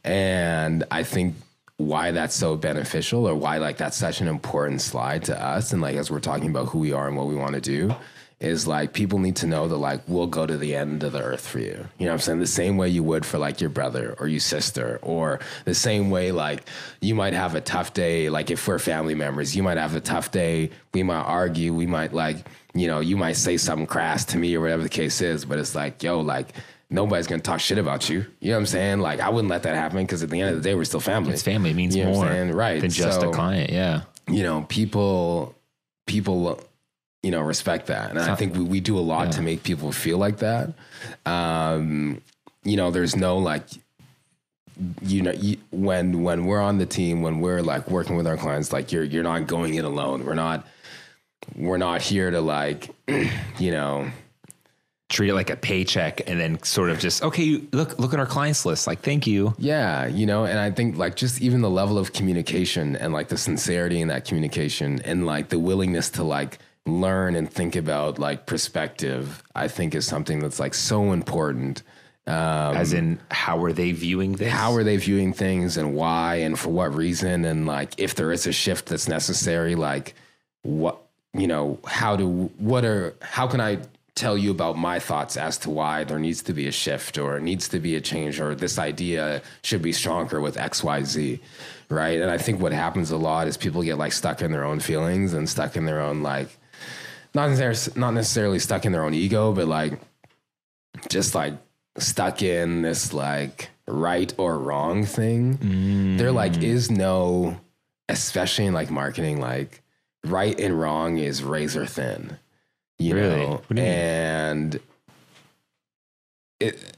And I think why that's so beneficial or why like that's such an important slide to us and like as we're talking about who we are and what we want to do is like people need to know that like we'll go to the end of the earth for you. You know what I'm saying? The same way you would for like your brother or your sister or the same way like you might have a tough day like if we're family members, you might have a tough day, we might argue, we might like, you know, you might say something crass to me or whatever the case is, but it's like, yo, like nobody's gonna talk shit about you. You know what I'm saying? Like I wouldn't let that happen because at the end of the day, we're still family. It's family. It means You know more right? than just So, a client. Yeah. You know, people, people, you know, respect that, and I think we, we do a lot to make people feel like that. Um, you know, there's no like. You know, you, when when we're on the team, when we're like working with our clients, like you're you're not going it alone. We're not we're not here to like, you know, Treat it like a paycheck and then sort of just, okay, look, look at our clients list. Like, thank you. Yeah, you know, and I think like just even the level of communication and like the sincerity in that communication and like the willingness to like learn and think about like perspective, I think is something that's like so important. Um, As in, how are they viewing this? How are they viewing things and why and for what reason? And like, if there is a shift that's necessary, like what, you know, how do, what are, how can I tell you about my thoughts as to why there needs to be a shift or it needs to be a change or this idea should be stronger with XYZ. Right. And I think what happens a lot is people get like stuck in their own feelings and stuck in their own, like, not necessarily, not necessarily stuck in their own ego, but like just like stuck in this like right or wrong thing. Mm. There like is no, especially in like marketing, like right and wrong is razor thin. You Really? know, you and it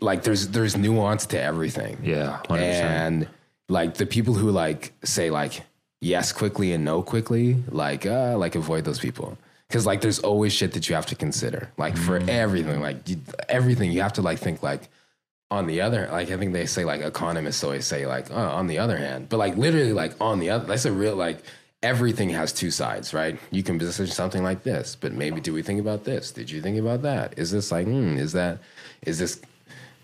like there's there's nuance to everything. Yeah, 100%. And like the people who like say like yes quickly and no quickly, like uh like avoid those people. Cause like there's always shit that you have to consider. Like for Mm. everything, like you, everything you have to like think like on the other like I think they say like economists always say like oh, on the other hand. But like literally like on the other that's a real like everything has two sides, right? You can position something like this, but maybe do we think about this? Did you think about that? Is this like hmm, is that is this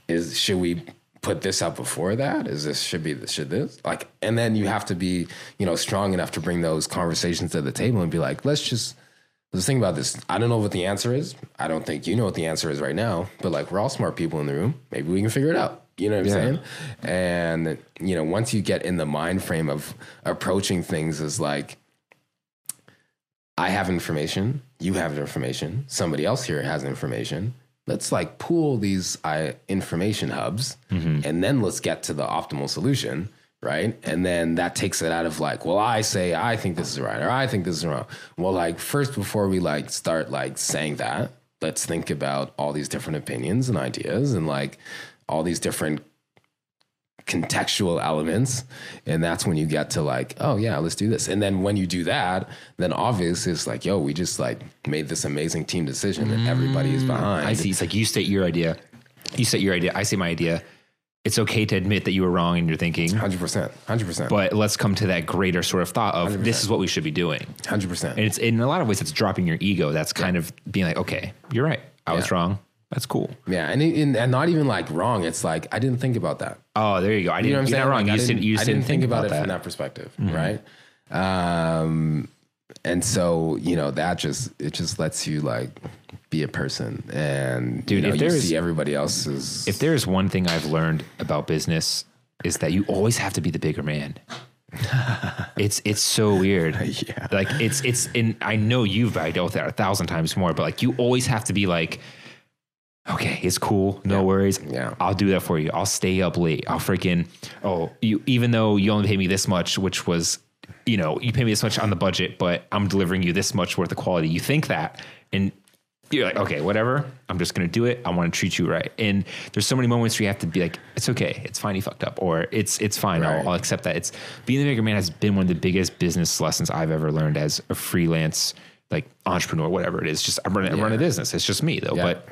is should we put this up before that is this should be should this like and then you have to be you know strong enough to bring those conversations to the table and be like let's just let's think about this i don't know what the answer is i don't think you know what the answer is right now but like we're all smart people in the room maybe we can figure it out you know what i'm saying and you know once you get in the mind frame of approaching things as like I have information, you have information, somebody else here has information. Let's like pool these uh, information hubs and then let's get to the optimal solution, right? And then that takes it out of like, well, I say I think this is right or I think this is wrong. Well, like first before we like start like saying that, let's think about all these different opinions and ideas and like all these different contextual elements and that's when you get to like oh yeah let's do this and then when you do that then obviously it's like yo we just like made this amazing team decision and everybody is mm. behind I see. It's like you state your idea, you state your idea, I say my idea. It's okay to admit that you were wrong in your thinking, 100% 100% but let's come to that greater sort of thought of this is what we should be doing. 100% And it's in a lot of ways, it's dropping your ego. That's kind of being like, okay, you're right. I was wrong. That's cool. yeah and, and and not even like wrong it's like i didn't think about that Oh, there you go. I didn't. you know what i'm saying wrong. Like, you I didn't. You I didn't didn't think about, it that. from that perspective right um and so you know that just it just lets you like be a person and Dude, you, know, if you there's- see everybody else's If there is one thing I've learned about business, is that you always have to be the bigger man. it's it's so weird. Yeah. Like it's it's and I know you've dealt with that a thousand times more, but like you always have to be like, okay, it's cool, no worries. Yeah. I'll do that for you. I'll stay up late. I'll freaking oh you even though you only pay me this much, which was you know you pay me this much on the budget, but I'm delivering you this much worth of quality. You think that and you're like, okay, whatever. I'm just gonna do it. I want to treat you right. And there's so many moments where you have to be like, it's okay, it's fine, you fucked up, or it's it's fine. Right. I'll, I'll accept that. It's being the bigger man has been one of the biggest business lessons I've ever learned as a freelance like entrepreneur, whatever it is. Just I'm running, I'm running a business. It's just me though, Yeah. but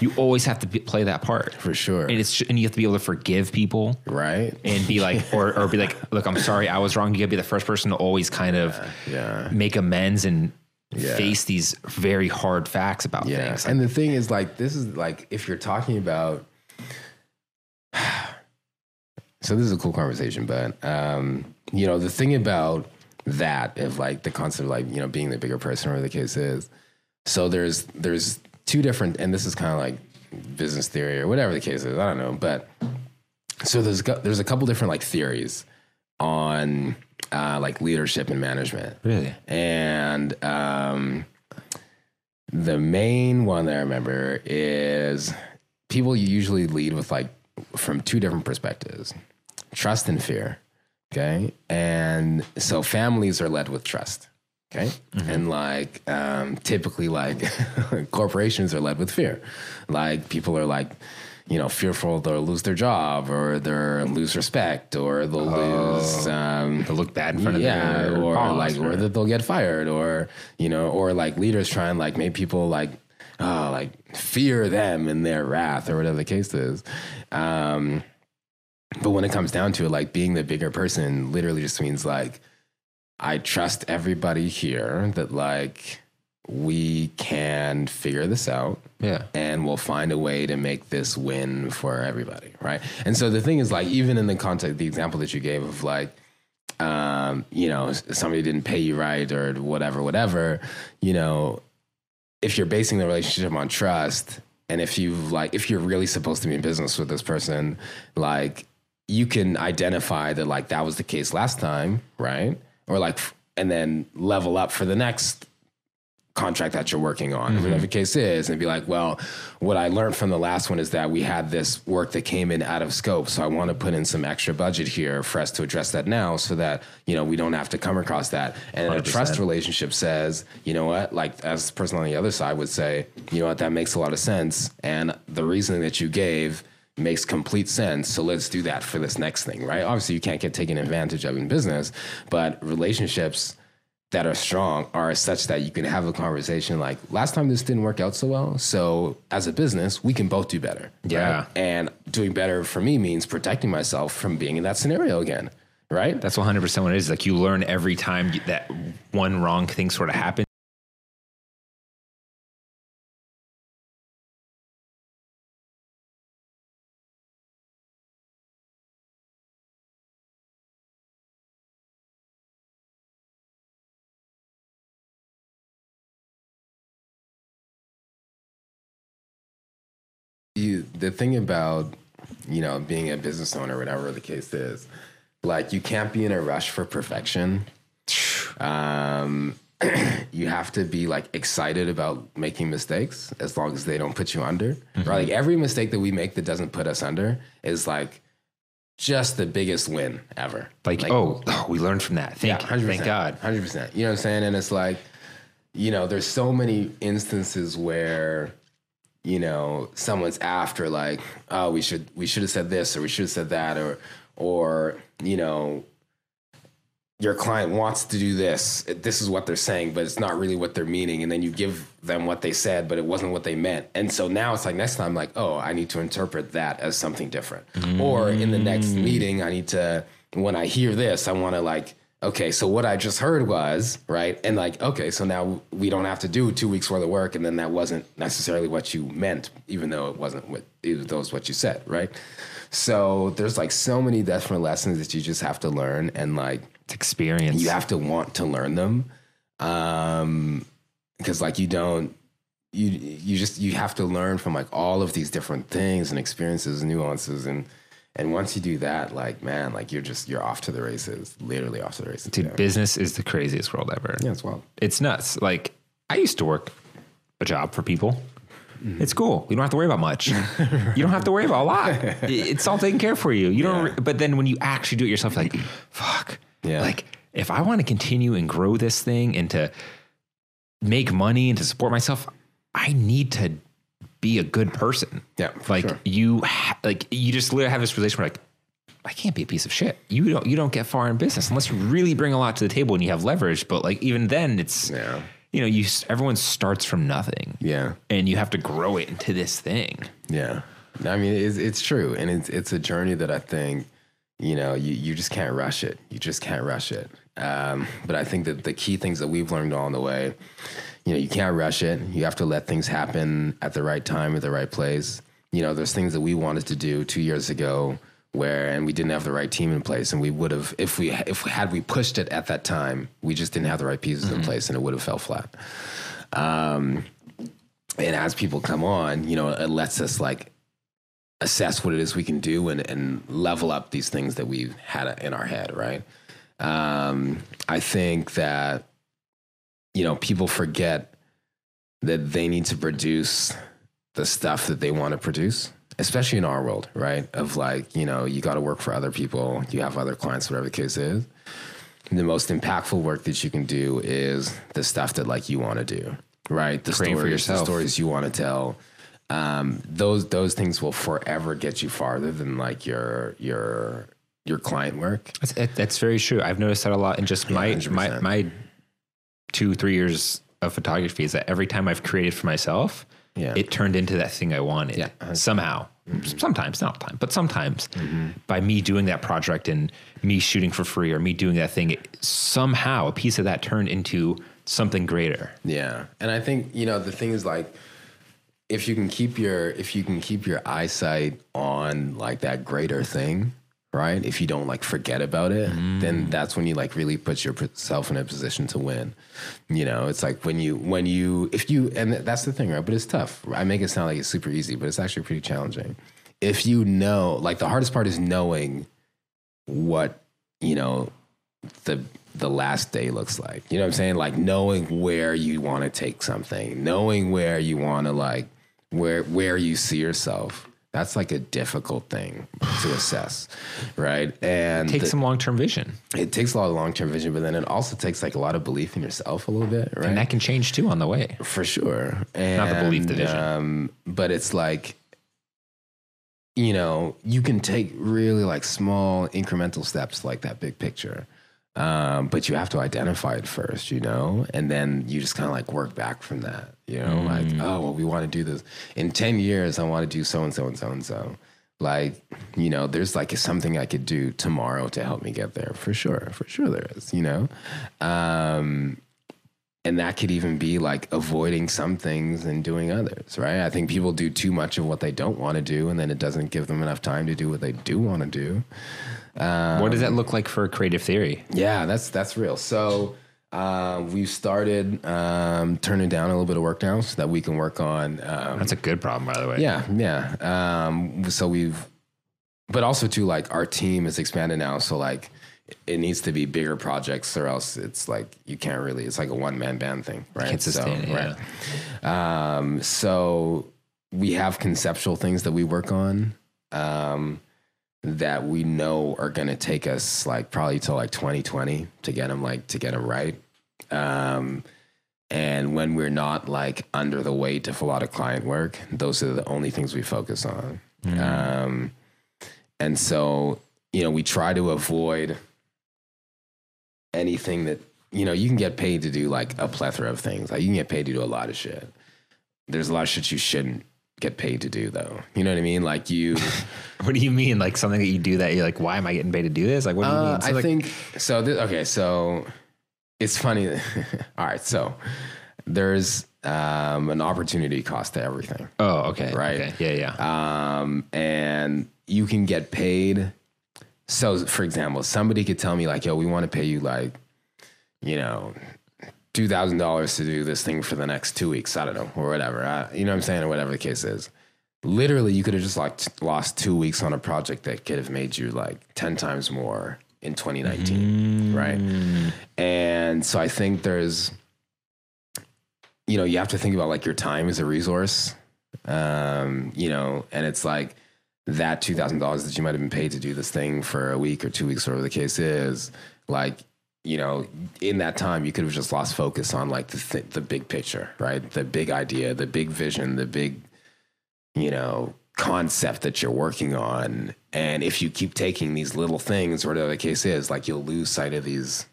you always have to be, play that part For sure. And it's and you have to be able to forgive people right and be like, or or be like, look, I'm sorry, I was wrong. You gotta be the first person to always kind of yeah. make amends and Yeah. face these very hard facts about Yeah. things. And the thing is, like, this is like, if you're talking about, so this is a cool conversation, but, um, you know, the thing about that, of like the concept of like, you know, being the bigger person, or the case is, so there's, there's two different, and this is kind of like business theory or whatever the case is, I don't know, but so there's, there's a couple different like theories on, uh, like leadership and management. really, And um, the main one that I remember is people usually lead with like from two different perspectives trust and fear. Okay. And so families are led with trust. Okay. And like um, typically, like corporations are led with fear. Like people are like, you know, fearful they'll lose their job or they'll lose respect or they'll lose. Um, to look bad in front of yeah, their or boss like, or that they'll get fired, or you know, or like leaders try and like make people like, oh, like fear them in their wrath, or whatever the case is. Um, but when it comes down to it, like being the bigger person, literally just means like, I trust everybody here that like we can figure this out. Yeah. And we'll find a way to make this win for everybody. Right. And so the thing is, like, even in the context, the example that you gave of like, um, you know, somebody didn't pay you right or whatever, whatever, you know, if you're basing the relationship on trust and if you like if you're really supposed to be in business with this person like you can identify that like that was the case last time right or like and then level up for the next contract that you're working on, mm-hmm. whatever the case is, and be like, well, what I learned from the last one is that we had this work that came in out of scope. So I want to put in some extra budget here for us to address that now so that, you know, we don't have to come across that. And a trust relationship says, you know what, like as the person on the other side would say, you know what, that makes a lot of sense. And the reasoning that you gave makes complete sense. So let's do that for this next thing, right? Obviously, you can't get taken advantage of in business, but relationships that are strong are such that you can have a conversation like last time this didn't work out so well so as a business we can both do better yeah right? and doing better for me means protecting myself from being in that scenario again right that's 100% what it is like you learn every time that one wrong thing sort of happens You, the thing about you know being a business owner, whatever the case is, like you can't be in a rush for perfection. Um, you have to be like excited about making mistakes as long as they don't put you under. Mm-hmm. Right? Like every mistake that we make that doesn't put us under is like just the biggest win ever. Like, like oh, oh, we learned from that. Thank, yeah, thank God. Hundred percent. You know what I'm saying? And it's like, you know, there's so many instances where you know someone's after like oh we should we should have said this or we should have said that or or you know your client wants to do this. This is what they're saying but it's not really what they're meaning. And then you give them what they said but it wasn't what they meant. And so now it's like next time like oh i need to interpret that as something different. Mm. or in the next meeting i need to when i hear this i want to like okay, so what I just heard was, right? And like, okay, so now we don't have to do two weeks worth of work. And then that wasn't necessarily what you meant, even though it wasn't what, was what you said, right? So there's like so many different lessons that you just have to learn and like it's experience. You have to want to learn them. Um, because like you don't, you, you just, you have to learn from like all of these different things and experiences, and nuances and, and once you do that, like man, like you're just you're off to the races, literally off to the races. Dude, business is the craziest world ever. Yeah, it's wild. It's nuts. Like I used to work a job for people. Mm. It's cool. You don't have to worry about much. right. You don't have to worry about a lot. it's all taken care for you. You don't. Yeah. But then when you actually do it yourself, like, fuck. Yeah. Like if I want to continue and grow this thing and to make money and to support myself, I need to be a good person. Yeah. Like sure. you, ha- like you just literally have this relation where like, I can't be a piece of shit. You don't, you don't get far in business unless you really bring a lot to the table and you have leverage. But like, even then it's, yeah. you know, you, everyone starts from nothing. Yeah. And you have to grow it into this thing. Yeah. I mean, it's, it's true. And it's, it's a journey that I think, you know, you, you just can't rush it. You just can't rush it. Um, but I think that the key things that we've learned along the way you know, you can't rush it. You have to let things happen at the right time, at the right place. You know, there's things that we wanted to do two years ago where, and we didn't have the right team in place, and we would have, if we, if had we pushed it at that time, we just didn't have the right pieces mm-hmm. in place, and it would have fell flat. Um, and as people come on, you know, it lets us like assess what it is we can do and, and level up these things that we've had in our head, right? Um, I think that you know, people forget that they need to produce the stuff that they want to produce, especially in our world, right? Of like, you know, you got to work for other people, you have other clients, whatever the case is. The most impactful work that you can do is the stuff that like you want to do, right? The stories, the stories you want to tell. Um, those those things will forever get you farther than like your your your client work. That's, that's very true. I've noticed that a lot in just my yeah, my my two, three years of photography is that every time I've created for myself, yeah. it turned into that thing I wanted yeah. somehow. Mm-hmm. Sometimes, not all the time, but sometimes mm-hmm. by me doing that project and me shooting for free or me doing that thing, it, somehow a piece of that turned into something greater. Yeah, and I think you know the thing is like if you can keep your if you can keep your eyesight on like that greater thing, right? If you don't like forget about it, then mm. that's when you like really put yourself in a position to win. You know, it's like when you when you if you and that's the thing, right? But it's tough. I make it sound like it's super easy, but it's actually pretty challenging. If you know, like the hardest part is knowing what you know the the last day looks like. You know what I'm saying? Like knowing where you want to take something, knowing where you want to like where where you see yourself. That's like a difficult thing to assess, right? And Take the- some long term vision. it takes a lot of long term vision, but then it also takes like a lot of belief in yourself a little bit, right? And that can change too on the way. for sure. And, Not the belief, the vision. Um, but it's like, you know, you can take really like small incremental steps like that big picture. Um, but you have to identify it first, you know, and then you just kind of like work back from that, you know, like, Mm. oh, well, we want to do this in 10 years. I want to do so and so and so and so. Like, you know, there's like something I could do tomorrow to help me get there for sure. For sure there is, you know? Um, and that could even be like avoiding some things and doing others, right? I think people do too much of what they don't want to do, and then it doesn't give them enough time to do what they do want to do. what does that look like for creative theory? Yeah, that's that's real. So uh, we've started um, turning down a little bit of work now so that we can work on. Um, That's a good problem, by the way. yeah, yeah. Um, so we've, but also too, like our team is expanded now. So like, it needs to be bigger projects, or else it's like you can't really. It's like a one man band thing, right? Can't sustain it, right. Um, so we have conceptual things that we work on. Um, that we know are going to take us like probably till like 2020 to get them like to get them right. Um, and when we're not like under the weight of a lot of client work, those are the only things we focus on. Um, and so, you know, we try to avoid anything that, you know, you can get paid to do like a plethora of things. Like you can get paid to do a lot of shit. There's a lot of shit you shouldn't get paid to do though. You know what I mean? Like you, What do you mean? Like something that you do that you're like, why am I getting paid to do this? Like, what do you Uh, mean? So, I like, think so. Th- okay, so it's funny. All right, so there's um, an opportunity cost to everything, Oh, okay. Right. Okay. Yeah. Yeah. um, and you can get paid. So, for example, somebody could tell me like, "Yo, we want to pay you like, you know." Two thousand dollars to do this thing for the next two weeks. I don't know, or whatever. I, you know what I'm saying, or whatever the case is. Literally, you could have just like lost two weeks on a project that could have made you like ten times more in 2019, right? And so I think there's, you know, you have to think about like your time as a resource, um, you know, and it's like that two thousand dollars that you might have been paid to do this thing for a week or two weeks, or whatever the case is, like you know, in that time, you could have just lost focus on like the th- the big picture, right? The big idea, the big vision, the big, you know, concept that you're working on. And if you keep taking these little things, whatever the case is, like you'll lose sight of these,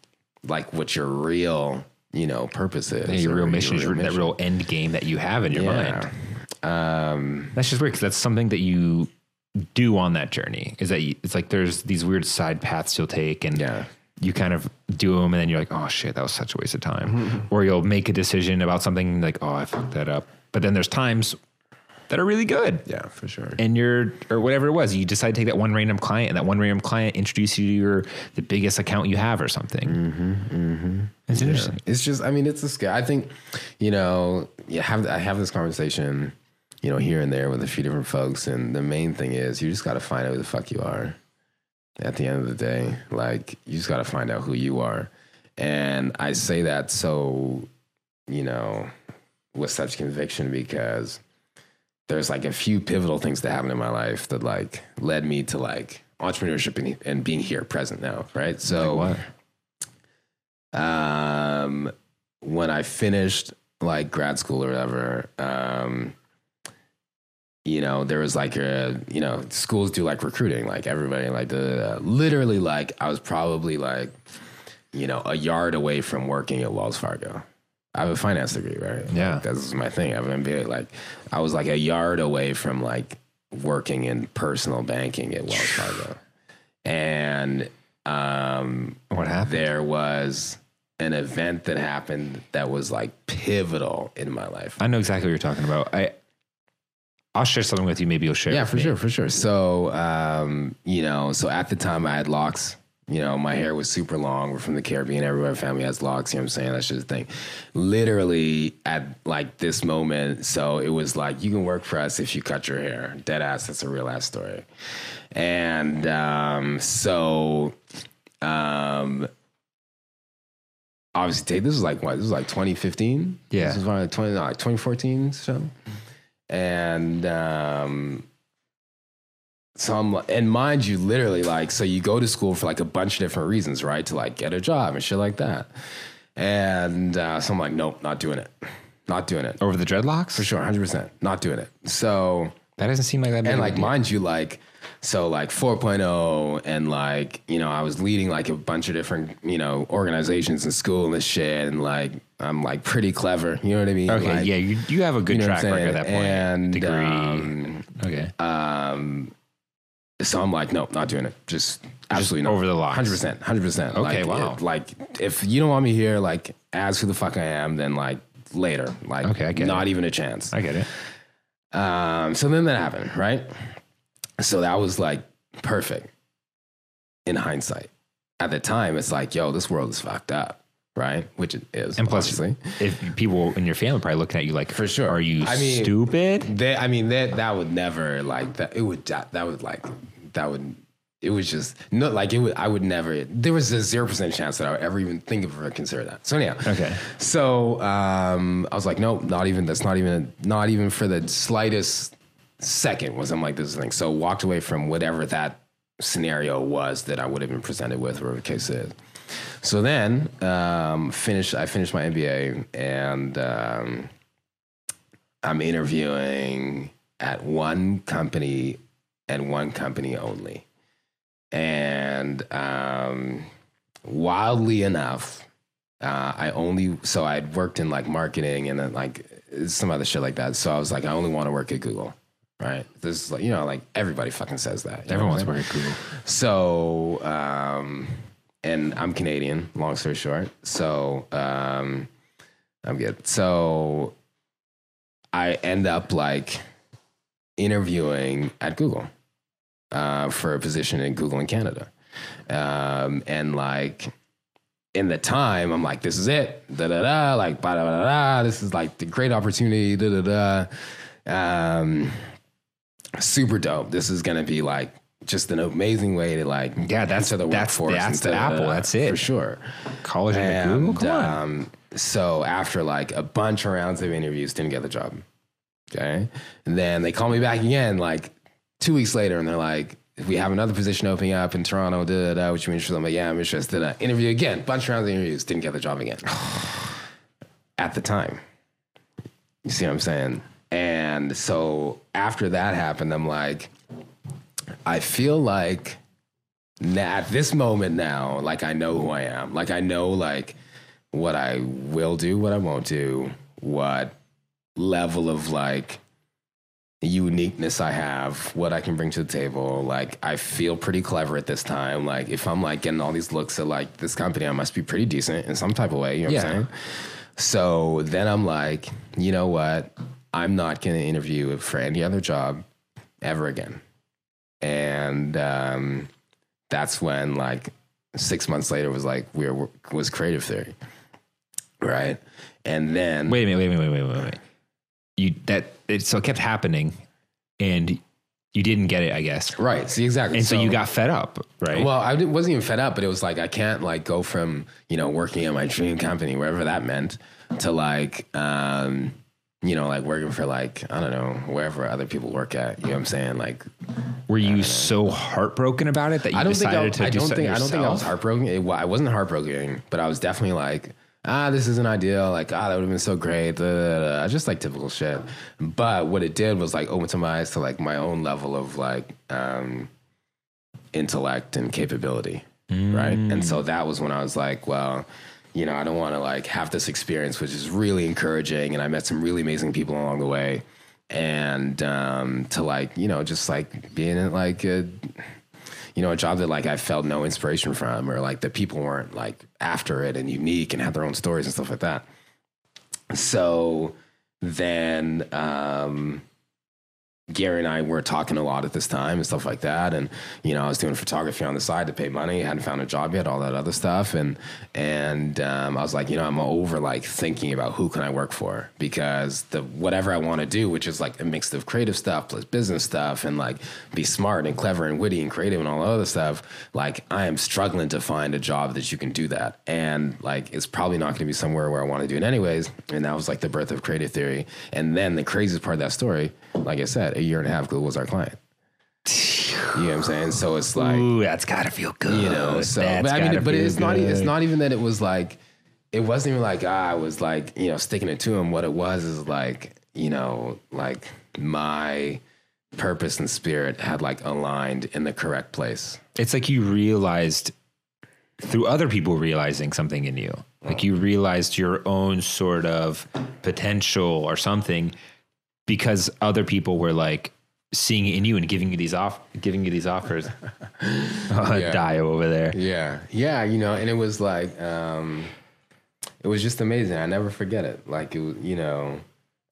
like what your real, you know, purpose is. Yeah, your real mission, your, that mission. real end game that you have in your mind. Um, That's just weird because that's something that you do on that journey. Is that you, it's like there's these weird side paths you'll take, and Yeah. You kind of do them, and then you're like, oh shit, that was such a waste of time. or you'll make a decision about something like, oh, I fucked that up. But then there's times that are really good. yeah, for sure. And you're, or whatever it was, you decide to take that one random client, and that one random client introduces you to your the biggest account you have or something. Mm-hmm, It's interesting. It's just, I mean, it's a scale. I think, you know, you have I have this conversation, you know, here and there with a few different folks, and the main thing is you just got to find out who the fuck you are. At the end of the day, like you just got to find out who you are, and I say that so, you know, with such conviction because there's like a few pivotal things that happened in my life that like led me to like entrepreneurship and, and being here present now, right? So Like um, when I finished like grad school or whatever, um, you know, there was like a, you know, schools do like recruiting, like everybody, like the literally, like I was probably like, you know, a yard away from working at Wells Fargo. I have a finance degree, right? Yeah. Like, that's my thing. I have an MBA. Like, I was like a yard away from like working in personal banking at Wells Fargo, and um, What happened? there was an event that happened that was like pivotal in my life. I know exactly what you're talking about. I I'll share something with you. Maybe you'll share. Yeah, for me. sure, for sure. So, um, you know, so at the time I had locks. You know, my hair was super long. We're from the Caribbean. Everyone in my family has locks. You know what I'm saying? That's just the thing. Literally at like this moment. So it was like, you can work for us if you cut your hair. Dead ass. That's a real ass story. And um, so, um, obviously, this was like what? This was like 2015. Yeah. This was like 20, like 2014. So, and um, so I'm like, and mind you, literally like, so you go to school for like a bunch of different reasons, right? To like get a job and shit like that. And uh, so I'm like, nope, not doing it. Not doing it. Over the dreadlocks? For sure, 100%. Not doing it. So, That doesn't seem like that big and like, mind you, like, so like 4.0 and like, you know, I was leading like a bunch of different, you know, organizations in school and this shit. And like, I'm like pretty clever. You know what I mean? Okay, Like, yeah, you you have a good you know track record at that point. And, Degree. um, okay. um, so I'm like, nope, not doing it. Just absolutely not. over the line. Hundred percent, hundred percent. Okay, like, wow. it- like if you don't want me here, like as who the fuck I am, then like later, like Okay, I get not even a chance. I get it. Um, so then that happened, right? So that was like perfect in hindsight. At the time, it's like, yo, this world is fucked up, right? Which it is, And plus, obviously. if people in your family probably looking at you like, For sure. are you I mean- stupid? They, I mean, that that would never like that. It would that, that would like that would. It was just not like it would. I would never. There was a zero percent chance that I would ever even think of or consider that. So anyhow, Okay. So um, I was like, nope, not even. That's not even. Not even for the slightest second was I'm like this thing. So walked away from whatever that scenario was that I would have been presented with, whatever the case is. So then um, finished. I finished my MBA and. Um, I'm interviewing at one company and one company only. And um, wildly enough, uh, I only, so I'd worked in like marketing and then like some other shit like that. So I was like, I only want to work at Google. Right. This is like, you know, like everybody fucking says that. Everyone's working Google. so, um, and I'm Canadian, long story short. So, um, I'm good. So, I end up like interviewing at Google uh, for a position in Google in Canada. Um, and like, in the time, I'm like, this is it. Da da da. Like, da da da. This is like the great opportunity. Da da da. Um, super dope. This is gonna be like just an amazing way to like Yeah, that's- the that's- workforce that's and the apple. That's it. for sure. College and And Google? Come on. um, so after like a bunch of rounds of interviews, didn't get the job. Okay, and then they call me back again like two weeks later, and they're like. We have another position opening up in Toronto. Da, da, da, which you interested? I'm like, yeah, I'm interested. Uh, interview again, bunch of rounds of interviews, didn't get the job again. At the time, you see what I'm saying? And so after that happened, I'm like, I feel like na- at this moment now, like I know who I am. Like I know like what I will do, what I won't do, what level of like uniqueness I have, what I can bring to the table. Like I feel pretty clever at this time. Like if I'm like getting all these looks at like this company, I must be pretty decent in some type of way. You know what I'm saying? So then I'm like, you know what? I'm not to interview for any other job ever again. And um, that's when, like, six months later, was like we were was creative theory, right? And then Wait a minute, wait a minute, wait, wait, wait, wait. You that it so it kept happening and you didn't get it, I guess. right, see exactly. And so, you got fed up, right? Well, I wasn't even fed up, but it was like I can't like go from you know working at my dream company, wherever that meant, to like um, you know like working for like I don't know wherever other people work at. You know what I'm saying? Like Were you so heartbroken about it that you I don't think I, decided to I do don't something think I don't think I was yourself? heartbroken. It, wa- I wasn't heartbroken, but I was definitely like, ah, this isn't ideal. Like, ah, that would have been so great. Da, da, da, da. Just like typical shit. But what it did was like open to my eyes to like my own level of like um, intellect and capability, right? And so that was when I was like, well. You know, I don't want to like have this experience, which is really encouraging, and I met some really amazing people along the way, and um, to like, you know, just like being in like a, you know, a job that like I felt no inspiration from, or like the people weren't like after it and unique and had their own stories and stuff like that. So then, um, Gary and I were talking a lot at this time and stuff like that. And, you know, I was doing photography on the side to pay money, I hadn't found a job yet, all that other stuff. And, and, um, I was like, you know, I'm over like thinking about who can I work for because the, whatever I want to do, which is like a mix of creative stuff plus business stuff and like be smart and clever and witty and creative and all that other stuff. Like I am struggling to find a job that you can do that. And like, it's probably not going to be somewhere where I want to do it anyways. And that was like the birth of creative theory. And then the craziest part of that story, like I said, a year and a half ago was our client. You know what I'm saying? So it's like, Ooh, that's gotta feel good. you know, so That's but I mean, but it's not, it's not even that it was like, it wasn't even like ah, I was like, you know, sticking it to him. What it was is like, you know, like my purpose and spirit had like aligned in the correct place. It's like you realized through other people realizing something in you. Like you realized your own sort of potential or something because other people were like seeing it in you and giving you these off giving you these offers. oh, Yeah. Dio over there. Yeah, yeah, you know, and it was like, um, it was just amazing. I never forget it. Like it, was, you know,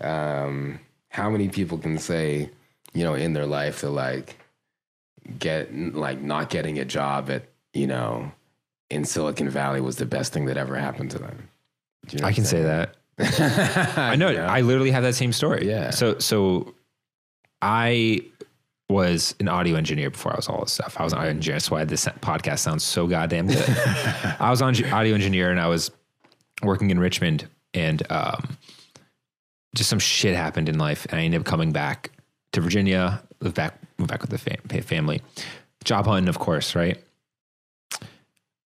um, how many people can say, you know, in their life to like get like not getting a job at, you know, in Silicon Valley was the best thing that ever happened to them. You know I can I'm say that. I know. You know? I literally have that same story. Yeah. So so I was an audio engineer before I was all this stuff. I was an audio engineer. That's why this podcast sounds so goddamn good. I was an audio engineer and I was working in Richmond and um, just some shit happened in life and I ended up coming back to Virginia, live back, move back with the fam- family, job hunting, of course, right?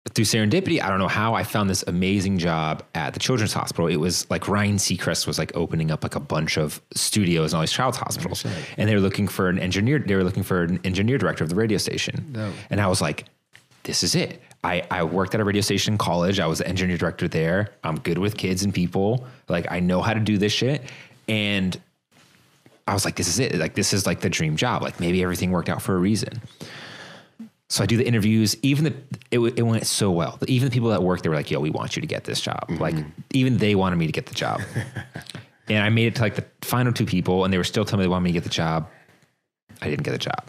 Through serendipity, I don't know how I found this amazing job at the Children's Hospital. It was like Ryan Seacrest was like opening up like a bunch of studios in all these child's hospitals, and they were looking for an engineer. They were looking for an engineer director of the radio station, and I was like, "This is it." I, I worked at a radio station in college. I was the engineer director there. I'm good with kids and people. Like I know how to do this shit, and I was like, "This is it. Like this is like the dream job. Like maybe everything worked out for a reason." So I do the interviews. Even the it, it went so well. Even the people that work they were like, "Yo, we want you to get this job." Like mm-hmm. even they wanted me to get the job. and I made it to like the final two people, and they were still telling me they wanted me to get the job. I didn't get the job,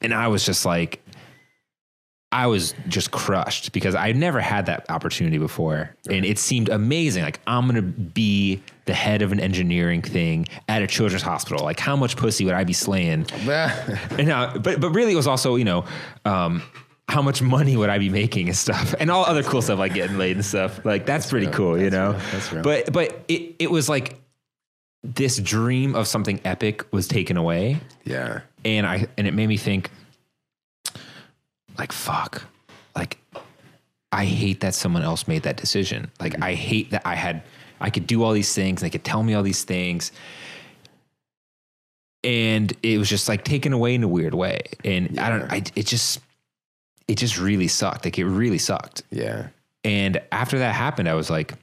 and I was just like, I was just crushed because I never had that opportunity before, and it seemed amazing. Like I'm gonna be the head of an engineering thing at a children's hospital. Like how much pussy would I be slaying? And uh, but but really, it was also you know, um, how much money would I be making and stuff, and all other cool stuff like getting laid and stuff. Like that's, pretty real. cool, you know. real. That's real. But but it it was like this dream of something epic was taken away, yeah. and I and it made me think, like fuck, like I hate that someone else made that decision. Like I hate that I had I could do all these things, and they could tell me all these things. And it was just like taken away in a weird way. And i don't i it just it just really sucked. Like it really sucked. Yeah. and after that happened i was like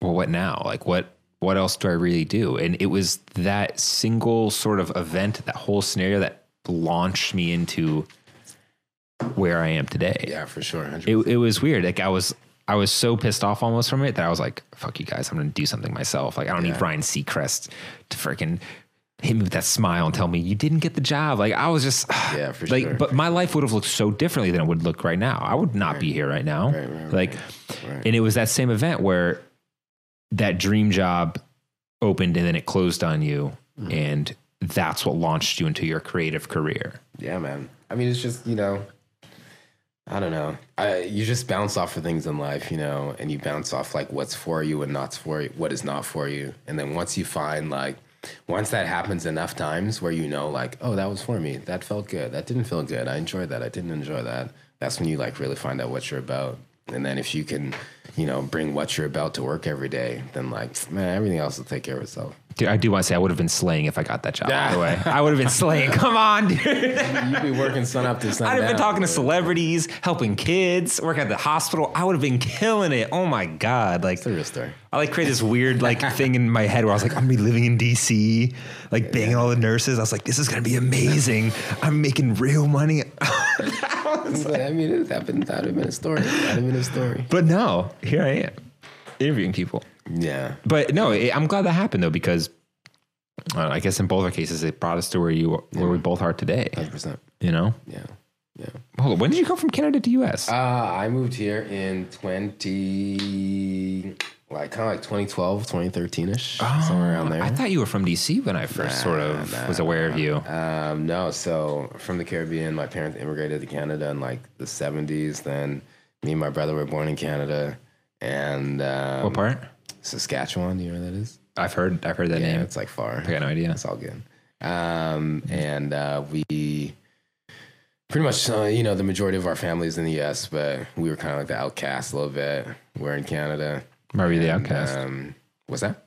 well what now? Like what what else do i really do? And it was that single sort of event that whole scenario that launched me into where i am today Yeah, for sure. it, it was weird. Like I was, I was so pissed off almost from it that I was like, "Fuck you guys! I'm gonna do something myself. Like I don't need Ryan Seacrest to freaking hit me with that smile and tell me you didn't get the job." Like I was just, Yeah, for like, sure. But my life would have looked so differently than it would look right now. I would not be here right now. Right, right, like, right. and it was that same event where that dream job opened and then it closed on you, Mm-hmm. and that's what launched you into your creative career. Yeah, man. I mean, it's just you know, I don't know. I, you just bounce off of things in life, you know, and you bounce off like what's for you and not for you, what is not for you, and then once you find like, once that happens enough times where you know like, oh, that was for me, that felt good, that didn't feel good, I enjoyed that, I didn't enjoy that. That's when you like really find out what you're about, and then if you can, you know, bring what you're about to work every day, then like, man, everything else will take care of itself. Dude, I do want to say I would have been slaying if I got that job. By the way, I would have been slaying. Come on, dude. You'd be working sun up to sun I'd have been talking to celebrities, helping kids, work at the hospital. I would have been killing it. Oh my god! Like It's a real story. I like create this weird like thing in my head where I was like, I'm gonna be living in DC, like banging all the nurses. I was like, this is gonna be amazing. I'm making real money. But, I mean, it, would that would have been a story. That would have been a story. but no, here I am interviewing people. Yeah. But no, it, I'm glad that happened though because uh, I guess in both our cases it brought us to where you where we both are today. 100%. You know, Yeah. Yeah. Hold on, when did you come from Canada to US? Uh, I moved here in 20, like kind of like 2012, 2013 ish, somewhere around there. I thought you were from DC when I first sort of was aware of you. Um, no, so from the Caribbean, my parents immigrated to Canada in like the 70s. Then me and my brother were born in Canada. And um, What part? Saskatchewan, do you know where that is? I've heard I've heard that Yeah, name. it's like far. I got no idea. It's all good. Um, and uh, we pretty much, uh, you know, the majority of our families in the U.S., but we were kind of like the outcast a little bit. We're in Canada. Why were you the outcast? Um, what's that?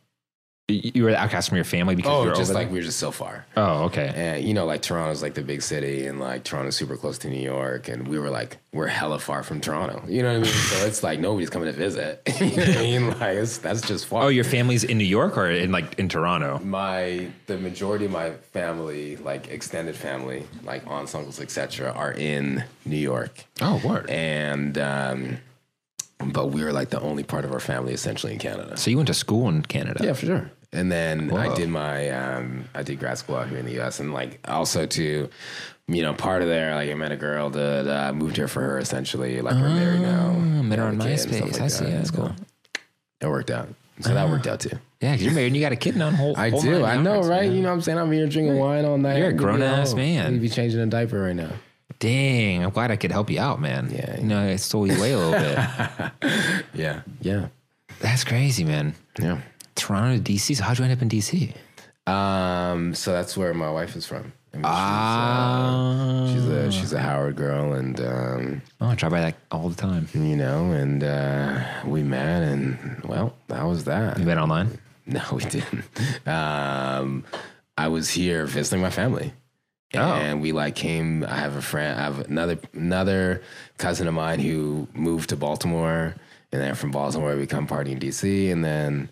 You you were the outcast from your family because you Oh, were just like we were just so far. Oh, okay. And you know, like Toronto's like the big city, and like Toronto's super close to New York, and we were like we're hella far from Toronto. You know what I mean? so it's like nobody's coming to visit. you know what I mean? Like it's, that's just far. Oh, your family's in New York or in like in Toronto? my the majority of my family, like extended family, like aunts, uncles, etc., are in New York, Oh, word. and um, but we were like the only part of our family essentially in Canada. So you went to school in Canada? Yeah, for sure. And then I did my um, I did grad school out here in the U.S. and like also to, you know, part of there like I met a girl that uh, moved here for her essentially. Like we're married now. met her on a kid and stuff MySpace. I see. that. That's cool. It worked out. So that worked out too. Yeah, 'cause you're married and you got a kid now. Whole, I whole do. I know, right? man. You know what I'm saying? I'm here drinking wine all night. You're a Maybe grown-ass man. You'd be changing a diaper right now. Dang, I'm glad I could help you out, man. Yeah. You know, I stole you away a little bit. Yeah. Yeah. That's crazy, man. Yeah. Toronto to DC. So how'd you end up in DC? Um, so that's where my wife is from. I mean, Ah. she's, uh, she's a she's a Howard girl, and um, Oh, I drive by that all the time. you know, and uh, we met, and well, that was that. You met online? No, we didn't. Um, I was here visiting my family. Oh. And we like came. I have a friend. I have another another cousin of mine who moved to Baltimore, and then from Baltimore we come party in DC. And then,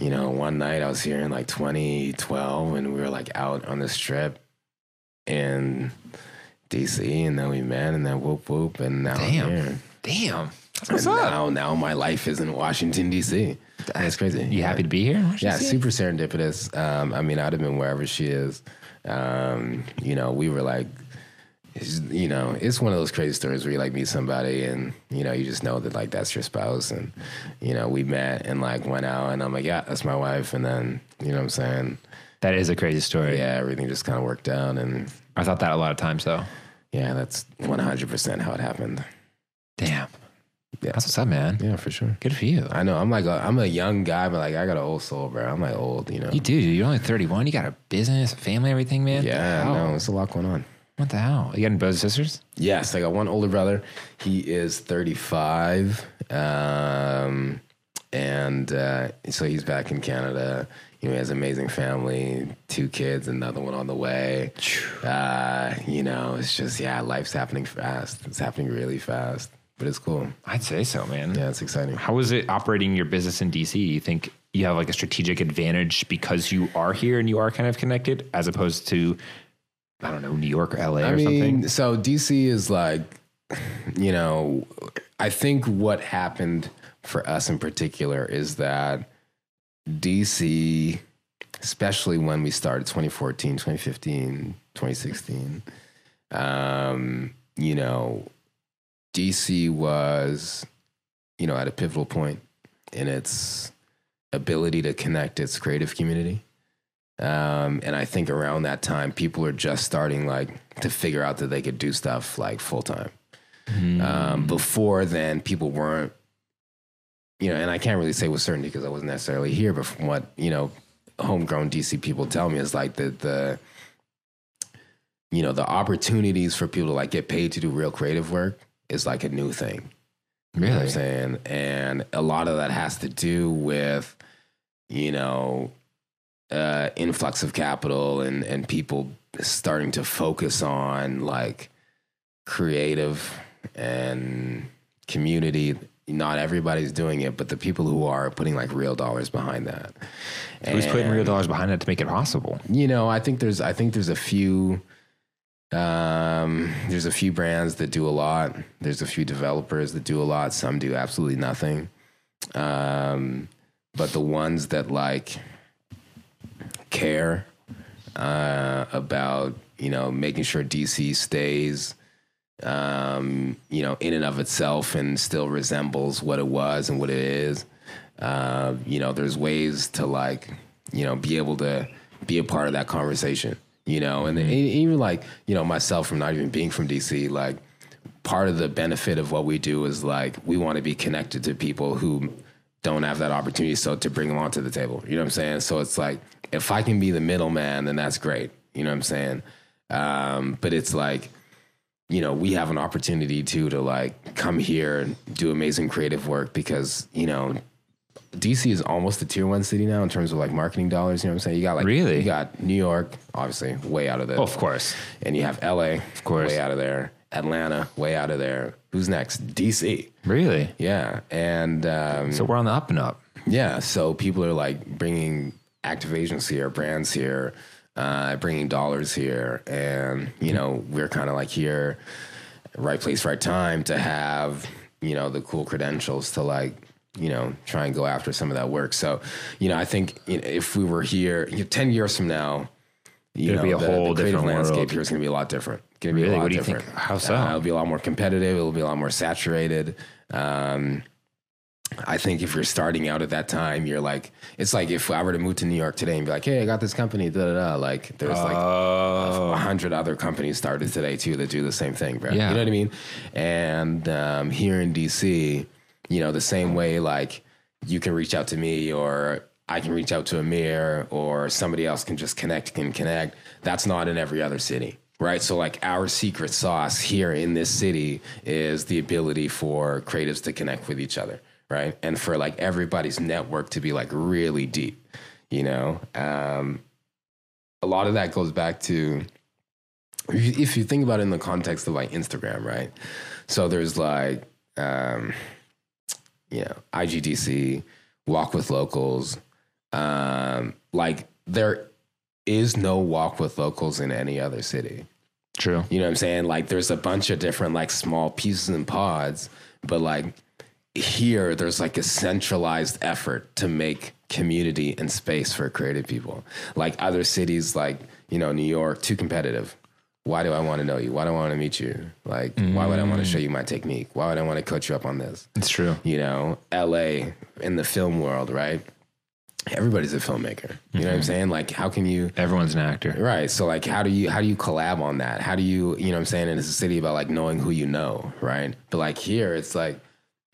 you know, one night I was here in like 2012, and we were like out on the strip in DC, and then we met, and then whoop whoop, and now Damn. I'm here. Damn. And what's up. now, now my life is in Washington D.C. That's crazy. You happy to be here? Yeah, super serendipitous. Um, I mean, I'd have been wherever she is. Um, you know, we were like, it's, you know, it's one of those crazy stories where you like meet somebody and you know you just know that like that's your spouse, and you know we met and like went out, and I'm like, yeah, that's my wife, and then you know what I'm saying, That is a crazy story. yeah, everything just kind of worked out, and I thought that a lot of times though. yeah, that's 100 percent how it happened. Damn. Yeah. That's what's up, man. Yeah, for sure. Good for you. I know. I'm like, a, I'm a young guy, but like I got an old soul, bro. I'm like old, you know. You do. You're only 31. You got a business, a family, everything, man. Yeah, What the hell? no, there's a lot going on. What the hell? You got any brothers and sisters? Yes, I got one older brother. He is 35. Um, and uh, so he's back in Canada. You know, he has an amazing family, two kids, another one on the way. Uh, you know, it's just, yeah, life's happening fast. It's happening really fast, but it's cool. I'd say so, man. Yeah, it's exciting. How is it operating your business in DC? You think you have like a strategic advantage because you are here and you are kind of connected as opposed to, I don't know, New York or LA or I mean, something? so DC is like, you know, I think what happened for us in particular is that DC, especially when we started 2014, 2015, 2016, um, you know, DC was, you know, at a pivotal point in its ability to connect its creative community. Um, and I think around that time, people are just starting like to figure out that they could do stuff like full time. Um, before then, people weren't, you know, and I can't really say with certainty because I wasn't necessarily here, but from what, you know, homegrown DC people tell me is like the, the, you know, the opportunities for people to like get paid to do real creative work is like a new thing. You know what I'm saying? And a lot of that has to do with, you know, uh, influx of capital and and people starting to focus on like creative and community. Not everybody's doing it, but the people who are putting like real dollars behind that. Who's putting real dollars behind it to make it possible? You know, I think there's I think there's a few um, there's a few brands that do a lot. There's a few developers that do a lot. Some do absolutely nothing. Um, but the ones that like care uh, about you know making sure DC stays um, you know in and of itself and still resembles what it was and what it is. Uh, you know, there's ways to like you know be able to be a part of that conversation. You know, and e- even like you know myself from not even being from DC, like part of the benefit of what we do is like we want to be connected to people who don't have that opportunity so to bring them onto the table you know what i'm saying so it's like if i can be the middleman then that's great you know what i'm saying um, but it's like you know we have an opportunity too to like come here and do amazing creative work because you know DC is almost a tier one city now in terms of like marketing dollars. You know what I'm saying? You got like Really? you got New York, obviously way out of the Oh, of course. and you have LA, of course. way out of there. Atlanta, way out of there. Who's next? DC. Really? Yeah, and um, So we're on the up and up. yeah, so people are like bringing activations here, brands here, uh, bringing dollars here, and you know we're kind of like here, right place, right time to have you know the cool credentials to like you know try and go after some of that work. So you know I think you know, if we were here you know, ten years from now. You It'll know, be a the, whole the different landscape here is going to be a lot different. Going to be Really? a lot What do you different. think? How so? Uh, it'll be a lot more competitive. It'll be a lot more saturated. Um, I think if you're starting out at that time, you're like, it's like if I were to move to New York today and be like, hey, I got this company, da da da. Like, there's like Oh. a hundred other companies started today too that do the same thing, bro. Yeah. You know what I mean? And um, here in DC, you know, the same way, like you can reach out to me or I can reach out to Amir or somebody else can just connect, can connect. That's not in every other city. Right. So, like, our secret sauce here in this city is the ability for creatives to connect with each other. Right. And for like everybody's network to be like really deep, you know? Um, a lot of that goes back to if you, think about it in the context of like Instagram, right? So there's like, um, you know, IGDC, Walk with Locals. Um, like there is no Walk with Locals in any other city. True. You know what I'm saying? Like there's a bunch of different like small pieces and pods, but like here there's like a centralized effort to make community and space for creative people. Like other cities like, you know, New York, too competitive. Why do I want to know you? Why do I want to meet you? Like, why would I want to show you my technique? Why would I want to coach you up on this? It's true. You know, LA in the film world, right? Everybody's a filmmaker. You know what I'm mm-hmm. saying? Like, how can you Everyone's an actor. Right. So like how do you how do you collab on that? How do you you know what I'm saying? And it's a city about like knowing who you know, right? But like here it's like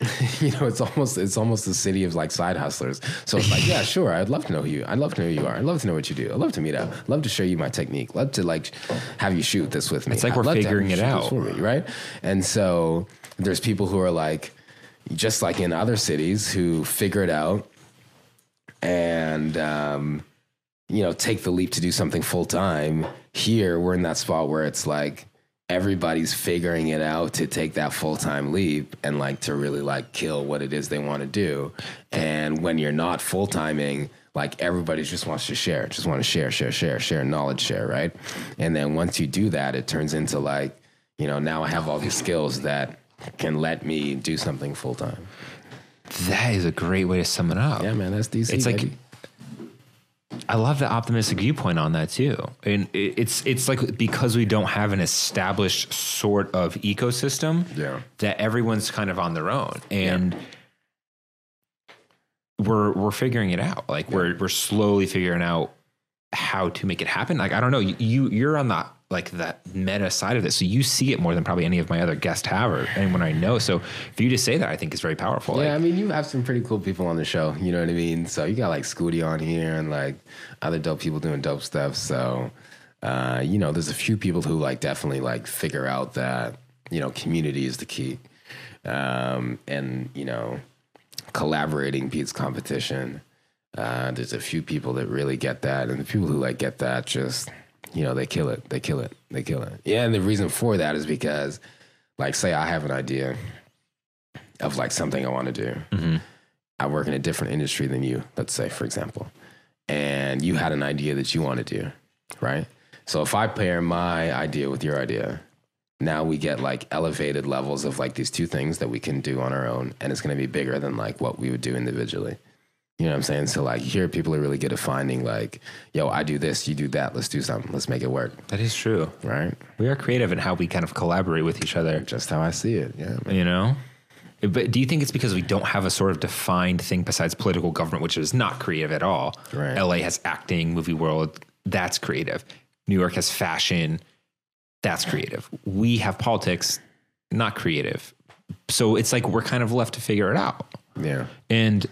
you know, it's almost it's almost a city of like side hustlers. So it's like, yeah, sure, I'd love to know who you I'd love to know who you are. I'd love to know what you do. I'd love to meet up. I'd love to show you my technique. Love to like have you shoot this with me. It's like I'd we're love to have figuring it out. for me, right? And so there's people who are like just like in other cities who figure it out and um you know, take the leap to do something full time. Here, we're in that spot where it's like everybody's figuring it out to take that full time leap and like to really like kill what it is they want to do. And when you're not full timing, like everybody just wants to share, just want to share, share, share, share, knowledge share, right? And then once you do that, it turns into like, you know, now I have all these skills that can let me do something full time. That is a great way to sum it up. Yeah, man, that's DC. It's like baby. I love the optimistic viewpoint on that too, and it- it's it's like because we don't have an established sort of ecosystem, Yeah. that everyone's kind of on their own, and we're we're figuring it out. Like we're we're slowly figuring out how to make it happen. Like I don't know, you you're on the like that meta side of this, so you see it more than probably any of my other guests have or anyone I know. So for you to say that, I think is very powerful. Yeah, I mean, you have some pretty cool people on the show. You know what I mean? So you got like Scooty on here and like other dope people doing dope stuff. So, uh, you know, there's a few people who like definitely like figure out that, you know, community is the key. Um, and, you know, collaborating beats competition. Uh, there's a few people that really get that, and the people who like get that just, you know, they kill it. They kill it. They kill it. Yeah, and the reason for that is because, like, say I have an idea of like something I want to do. Mm-hmm. I work in a different industry than you, let's say, for example, and you had an idea that you want to do, right? So if I pair my idea with your idea, now we get like elevated levels of like these two things that we can do on our own, and it's going to be bigger than like what we would do individually. You know what I'm saying? So like here, people are really good at finding like, yo, I do this, you do that, let's do something, let's make it work, That is true. right? We are creative in how we kind of collaborate with each other. Just how I see it. Yeah. man. You know? But do you think it's because we don't have a sort of defined thing besides political government, which is not creative at all? Right. LA has acting, movie world, that's creative. New York has fashion, that's creative. We have politics, not creative. So it's like we're kind of left to figure it out. Yeah. And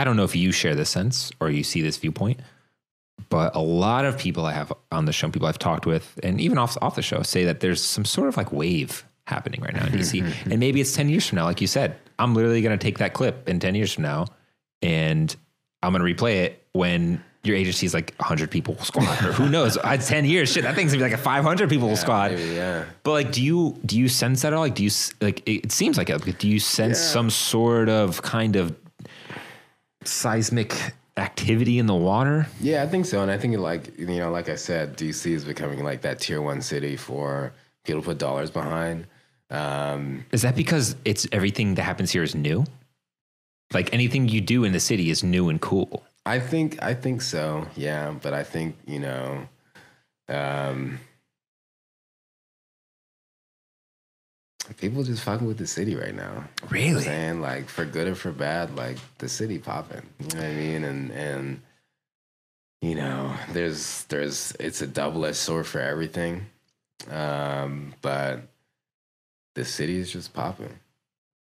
I don't know if you share this sense or you see this viewpoint, but a lot of people I have on the show, people I've talked with, and even off off the show, say that there's some sort of like wave happening right now in DC. Mm-hmm. and maybe it's 10 years from now, like you said. I'm literally going to take that clip in 10 years from now and I'm going to replay it when your agency is like 100 people squad or who knows it's 10 years shit that thing's gonna be like a 500 people squad maybe, yeah. but like do you do you sense that at all like do you like it, it seems like it do you sense Yeah. some sort of kind of seismic activity in the water Yeah, I think so. And I think like you know, like I said, DC is becoming like that tier one city for people to put dollars behind. Um, is that because it's everything that happens here is new like anything you do in the city is new and cool I think I think so. Yeah, but I think you know, um, people just fucking with the city right now. You know really saying like for good or for bad, like the city popping. You know what I mean? And and you know, there's there's it's a double edged sword for everything. Um, but the city is just popping.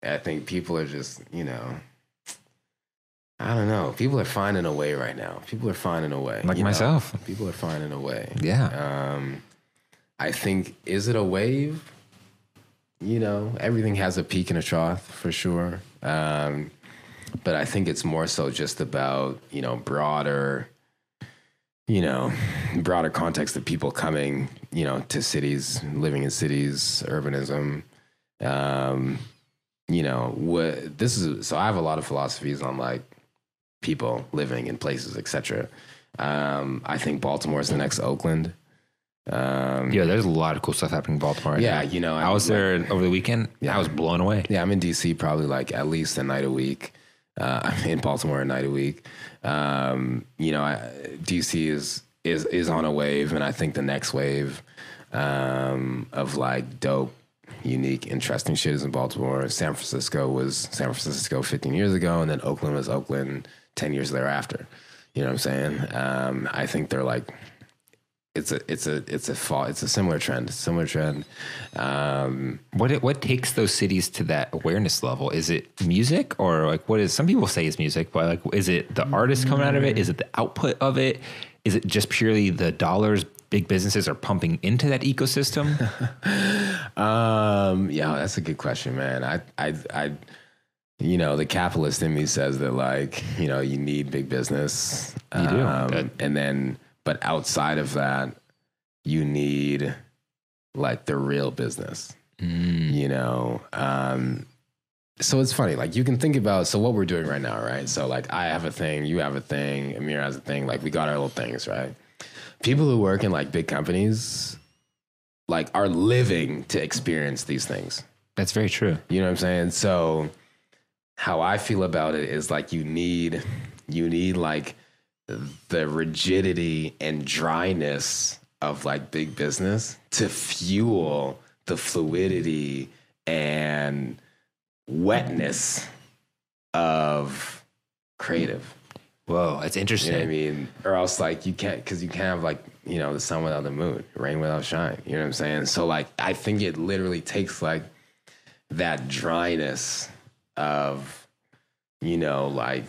I think people are just, you know, I don't know. People are finding a way right now. People are finding a way. Like you know? myself. People are finding a way. yeah Um, I think is it a wave? You know, everything has a peak and a trough for sure. Um, but I think it's more so just about you know broader, you know, broader context of people coming, you know, to cities, living in cities, urbanism. Um, you know, what this is. So I have a lot of philosophies on like people living in places, etc. Um, I think Baltimore is the next Oakland. Um, yeah there's a lot of cool stuff happening in baltimore right yeah, now. you know, i was like- there over the weekend Yeah. i was blown away Yeah, I'm in DC probably like at least a night a week. Uh, I'm in Baltimore a night a week. Um, you know, I, DC is is is on a wave, and I think the next wave um, of like dope, unique, interesting shit is in Baltimore. San Francisco was San Francisco 15 years ago, and then Oakland was Oakland 10 years thereafter. You know what I'm saying? Um, I think they're like it's a it's a it's a fall it's a similar trend similar trend um What it, what takes those cities to that awareness level? Is it music or like what is some people say is music, but like is it the artist coming out of it? Is it the output of it? Is it just purely the dollars big businesses are pumping into that ecosystem? Um, yeah, that's a good question, man. I, I, I, you know, the capitalist in me says that like, you know, you need big business. You do. Um, and then, but outside of that, you need like the real business, Mm. you know? Um, so it's funny, like you can think about, so what we're doing right now, right? So like I have a thing, you have a thing, Amir has a thing, like we got our little things, right? People who work in like big companies, like are living to experience these things. That's very true. You know what I'm saying? So how I feel about it is like you need you need like the rigidity and dryness of like big business to fuel the fluidity and wetness of creative. Whoa, that's You interesting. know what I mean? Or else like you can't because you can't have like, you know, the sun without the moon, rain without shine. You know what I'm saying? So like I think it literally takes like that dryness of, you know, like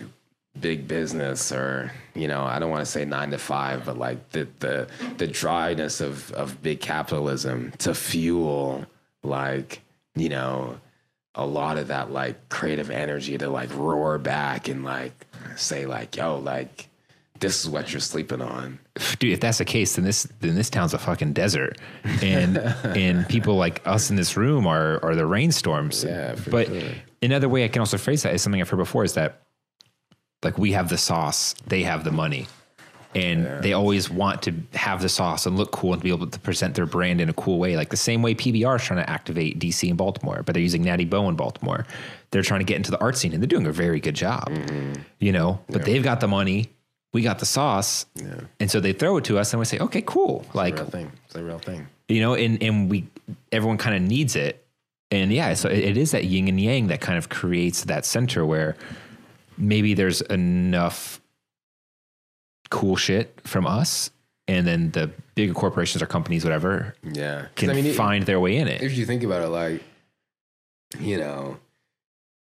big business or, you know, I don't want to say nine to five, but like the the the dryness of of big capitalism to fuel like, you know, a lot of that like creative energy to like roar back and like say like, yo, like this is what you're sleeping on. dude, if that's the case, then this then this town's a fucking desert, and and people like us in this room are are the rainstorms. Yeah, but sure. another way I can also phrase that is something I've heard before is that like we have the sauce, they have the money. And they always want to have the sauce and look cool and be able to present their brand in a cool way. Like the same way PBR is trying to activate DC and Baltimore, but they're using Natty Boh in Baltimore. They're trying to get into the art scene and they're doing a very good job, Mm-hmm. you know, but they've got the money. We got the sauce. And so they throw it to us and we say, okay, cool. Like, Real thing. It's a real thing. you know, and, and we, everyone kind of needs it. And yeah, so it, it is that yin and yang that kind of creates that center where maybe there's enough cool shit from us. And then the bigger corporations or companies, whatever, yeah, can I mean, it- find their way in it. if you think about it, like, you know,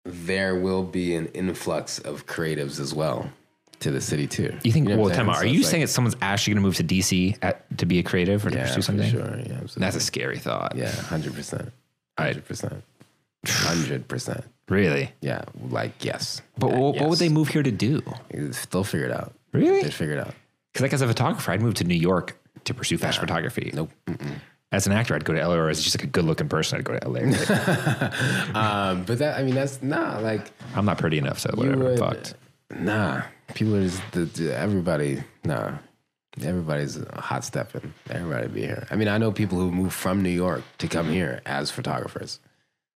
there will be an influx of creatives as well to the city too. You think? know well, I'm time Are you like- saying that someone's actually going to move to DC at, to be a creative or to yeah, pursue something? Sure. Yeah, absolutely. That's a scary thought. yeah, hundred percent, hundred percent, hundred percent. Really? Yeah, like yes. But Yeah, what, what would they move here to do? They'll figure it out. Really? They figure it out. Because like as a photographer, I'd move to New York to pursue fashion photography. Nope. As an actor, I'd go to LA, or as just like a good-looking person, I'd go to LA. Um, but that I mean that's nah like I'm not pretty enough, so whatever. would Fucked. nah. People are just the, the, everybody nah. Everybody's hot stepping. Everybody be here. I mean, I know people who move from New York to come here as photographers,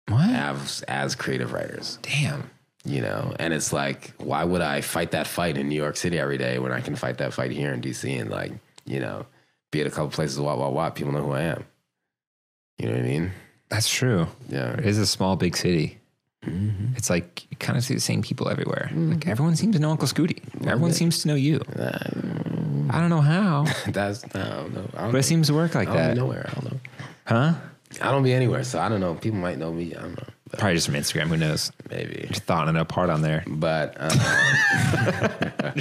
What? as as creative writers. Damn. you know and it's like why would i fight that fight in new york city every day when i can fight that fight here in dc and like you know be at a couple places what what what people know who i am you know what i mean That's true. yeah It is a small, big city. Mm-hmm. It's like you kind of see the same people everywhere. Like everyone seems to know Uncle Scooty. Everyone seems to know you. I don't know how, that's i don't know i don't, but it seems to work like that. nowhere i don't know Huh? I don't be anywhere so i don't know people might know me i don't know but Probably just from Instagram. Who knows? maybe Just thought in a part on there. but um,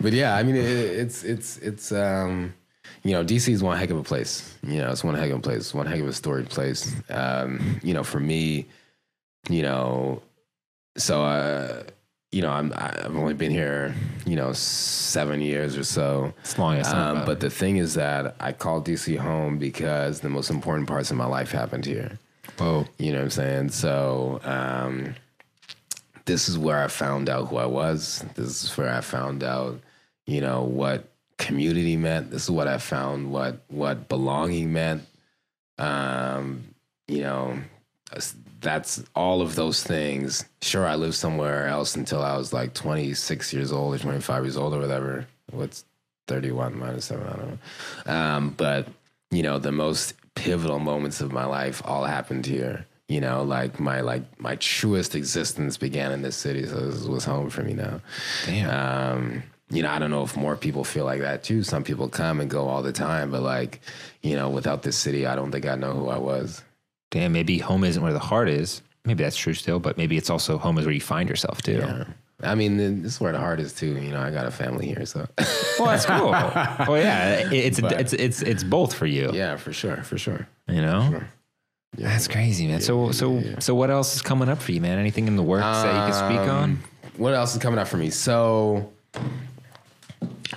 but yeah i mean it, it's it's it's um you know dc is one heck of a place you know it's one heck of a place one heck of a storied place um you know for me you know so uh you know i'm i've only been here you know seven years or so It's long. Not um, but the thing is that i call dc home because the most important parts of my life happened here whoa. you know what I'm saying? So um, this is where I found out who I was. This is where I found out, you know, what community meant. This is what I found what what belonging meant. Um, you know, that's all of those things. Sure, I lived somewhere else until I was like 26 years old or 25 years old or whatever. What's 31 minus seven? I don't know. Um, but you know, the most pivotal moments of my life all happened here. You know, like my like my truest existence began in this city, so this was home for me now. Damn. Um, you know, I don't know if more people feel like that too. Some people come and go all the time, but like, you know, without this city, I don't think I know who I was. Damn. Maybe home isn't where the heart is. Maybe that's true still, but maybe it's also home is where you find yourself too. Yeah. I mean, this is where the heart is too. You know, I got a family here, so Well, that's cool. well, yeah, it's But- it's it's it's both for you. yeah, for sure, for sure. You know, Yeah. that's crazy, man. so so so what else is coming up for you, man? Anything in the works that you can speak on? Um, What else is coming up for me? So,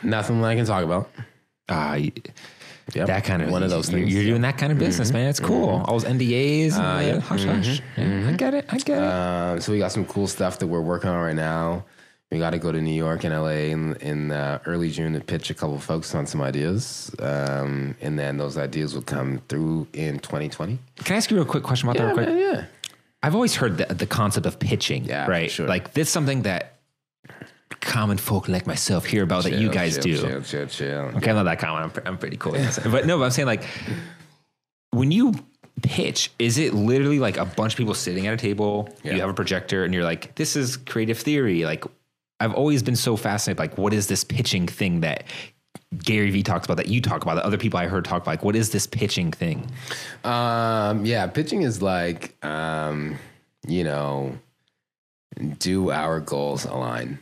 nothing that I can talk about. Ah, y- Yep. that kind of one of those things. You're doing that kind of business, man. It's cool. All those NDAs, and Uh, uh, yeah. hush hush. Yeah, I get it. I get it. Um, so we got some cool stuff that we're working on right now. We got to go to New York and LA in, in uh, early June to pitch a couple folks on some ideas, um, and then those ideas will come through in 2020. Can I ask you a real quick question about that? Real quick. man, yeah. I've always heard the, the concept of pitching, Yeah, right? sure. Like this is something that common folk like myself hear about that you guys chill, do. Chill, chill, chill. Okay, I'm not that common. I'm, I'm pretty cool. but no, but I'm saying like when you pitch, is it literally like a bunch of people sitting at a table? Yeah. You have a projector, and you're like, "This is creative theory." Like, I've always been so fascinated. Like, what is this pitching thing that Gary Vee talks about? That you talk about? That other people I heard talk about? Like, what is this pitching thing? Um, yeah, pitching is like, um, you know, do our goals align?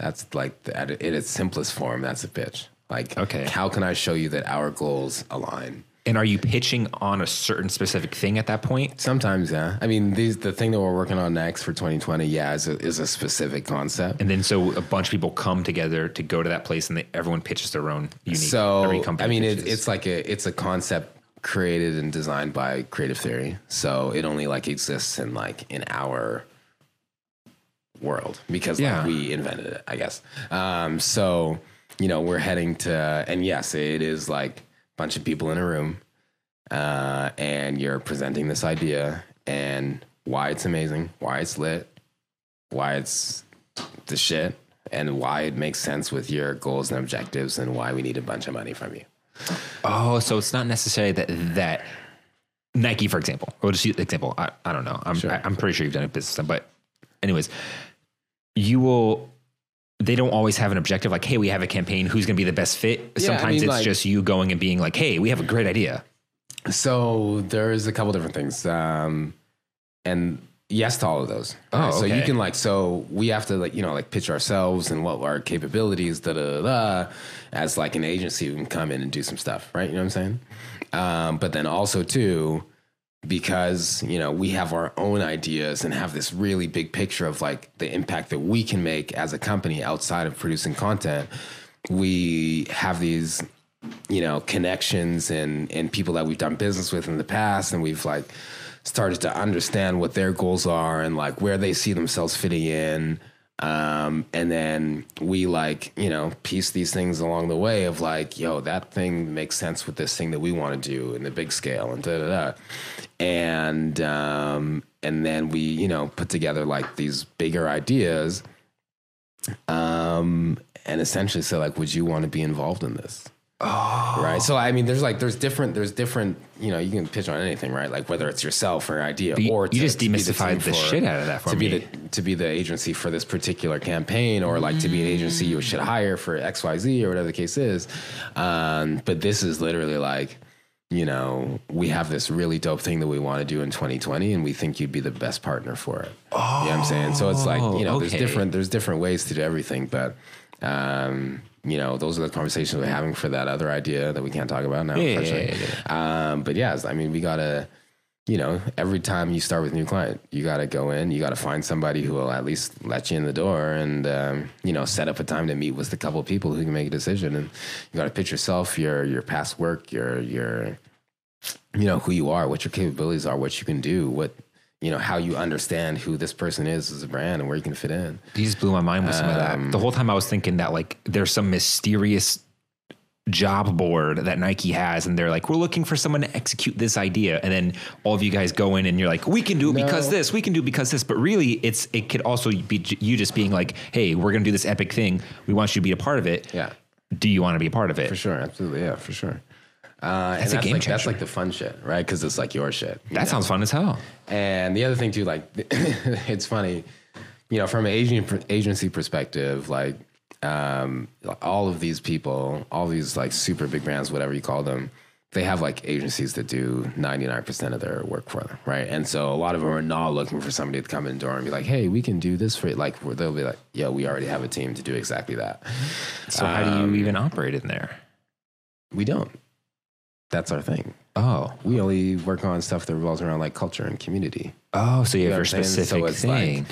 That's like at in its simplest form. That's a pitch. Like, Okay. how can I show you that our goals align? And are you pitching on a certain specific thing at that point? Sometimes, yeah. I mean, these the thing that we're working on next for 2020, yeah, is a, is a specific concept. And then so a bunch of people come together to go to that place, and they, everyone pitches their own unique. So every company I mean, it, it's like a it's a concept created and designed by Creative Theory. So it only like exists in like in our world because Yeah. like, we invented it, I guess. Um, so you know, we're heading to, and yes, it is like a bunch of people in a room, uh, and you're presenting this idea and why it's amazing, why it's lit, why it's the shit, and why it makes sense with your goals and objectives, and why we need a bunch of money from you. Oh, so it's not necessarily that that Nike, for example, or just example. I, I don't know. I'm Sure. I, I'm pretty sure you've done a business, but anyways, you will. They don't always have an objective like, hey, we have a campaign. Who's going to be the best fit? Yeah, I Sometimes mean, it's like- just you going and being like, hey, we have a great idea. So there's a couple different things, um, and yes to all of those. Oh, Right? So you can like, so we have to like, you know, like pitch ourselves and what our capabilities, da da da, da as like an agency who can come in and do some stuff, right? You know what I'm saying? Um, but then also too, because you know we have our own ideas and have this really big picture of like the impact that we can make as a company outside of producing content. We have these you know connections and and people that we've done business with in the past and we've like started to understand what their goals are and like where they see themselves fitting in um, and then we like you know piece these things along the way of like yo that thing makes sense with this thing that we want to do in the big scale and da da da and um, and then we you know put together like these bigger ideas um, and essentially say like, would you want to be involved in this? Oh. Right. So I mean, there's like there's different there's different you know you can pitch on anything right like whether it's yourself or idea you- or you to- just to be the demystified the shit out of that for to me. be the to be the agency for this particular campaign or like to be an agency you should hire for X Y Z or whatever the case is. Um, but this is literally like you know we have this really dope thing that we want to do in 2020 and we think you'd be the best partner for it. you know what I'm saying? So it's like you know there's Oh, different there's different ways to do everything, but um, you know, those are the conversations we're having for that other idea that we can't talk about now. Yeah, unfortunately. yeah, Um, but yeah, I mean, we gotta, you know, every time you start with a new client, you gotta go in, you gotta find somebody who will at least let you in the door and, um, you know, set up a time to meet with a couple of people who can make a decision. And you gotta pitch yourself, your your past work, your your, you know, who you are, what your capabilities are, what you can do, what you know, how you understand who this person is as a brand and where you can fit in. You just blew my mind with some of Um, that. The whole time I was thinking that like there's some mysterious job board that Nike has, and they're like, we're looking for someone to execute this idea, and then all of you guys go in and you're like, we can do it because this, we can do it because this, but really, it's it could also be you just being like, hey, we're gonna do this epic thing. We want you to be a part of it. Yeah. Do you want to be a part of it? For sure, absolutely, yeah, for sure. Uh, That's a game like, That's like the fun shit, right? Because it's like your shit. you That know? sounds fun as hell. And the other thing too, like it's funny, you know, from an agency agency perspective, like um, all of these people, all these like super big brands, whatever you call them, they have like agencies that do ninety nine percent of their work for them, right? And so a lot of them are not looking for somebody to come in the door and be like, "Hey, we can do this for you." Like they'll be like, "Yeah, we already have a team to do exactly that." So how do Um, you even operate in there? We don't. That's our thing. Oh, We only work on stuff that revolves around like culture and community. oh, so you have your what So specific it's like- thing.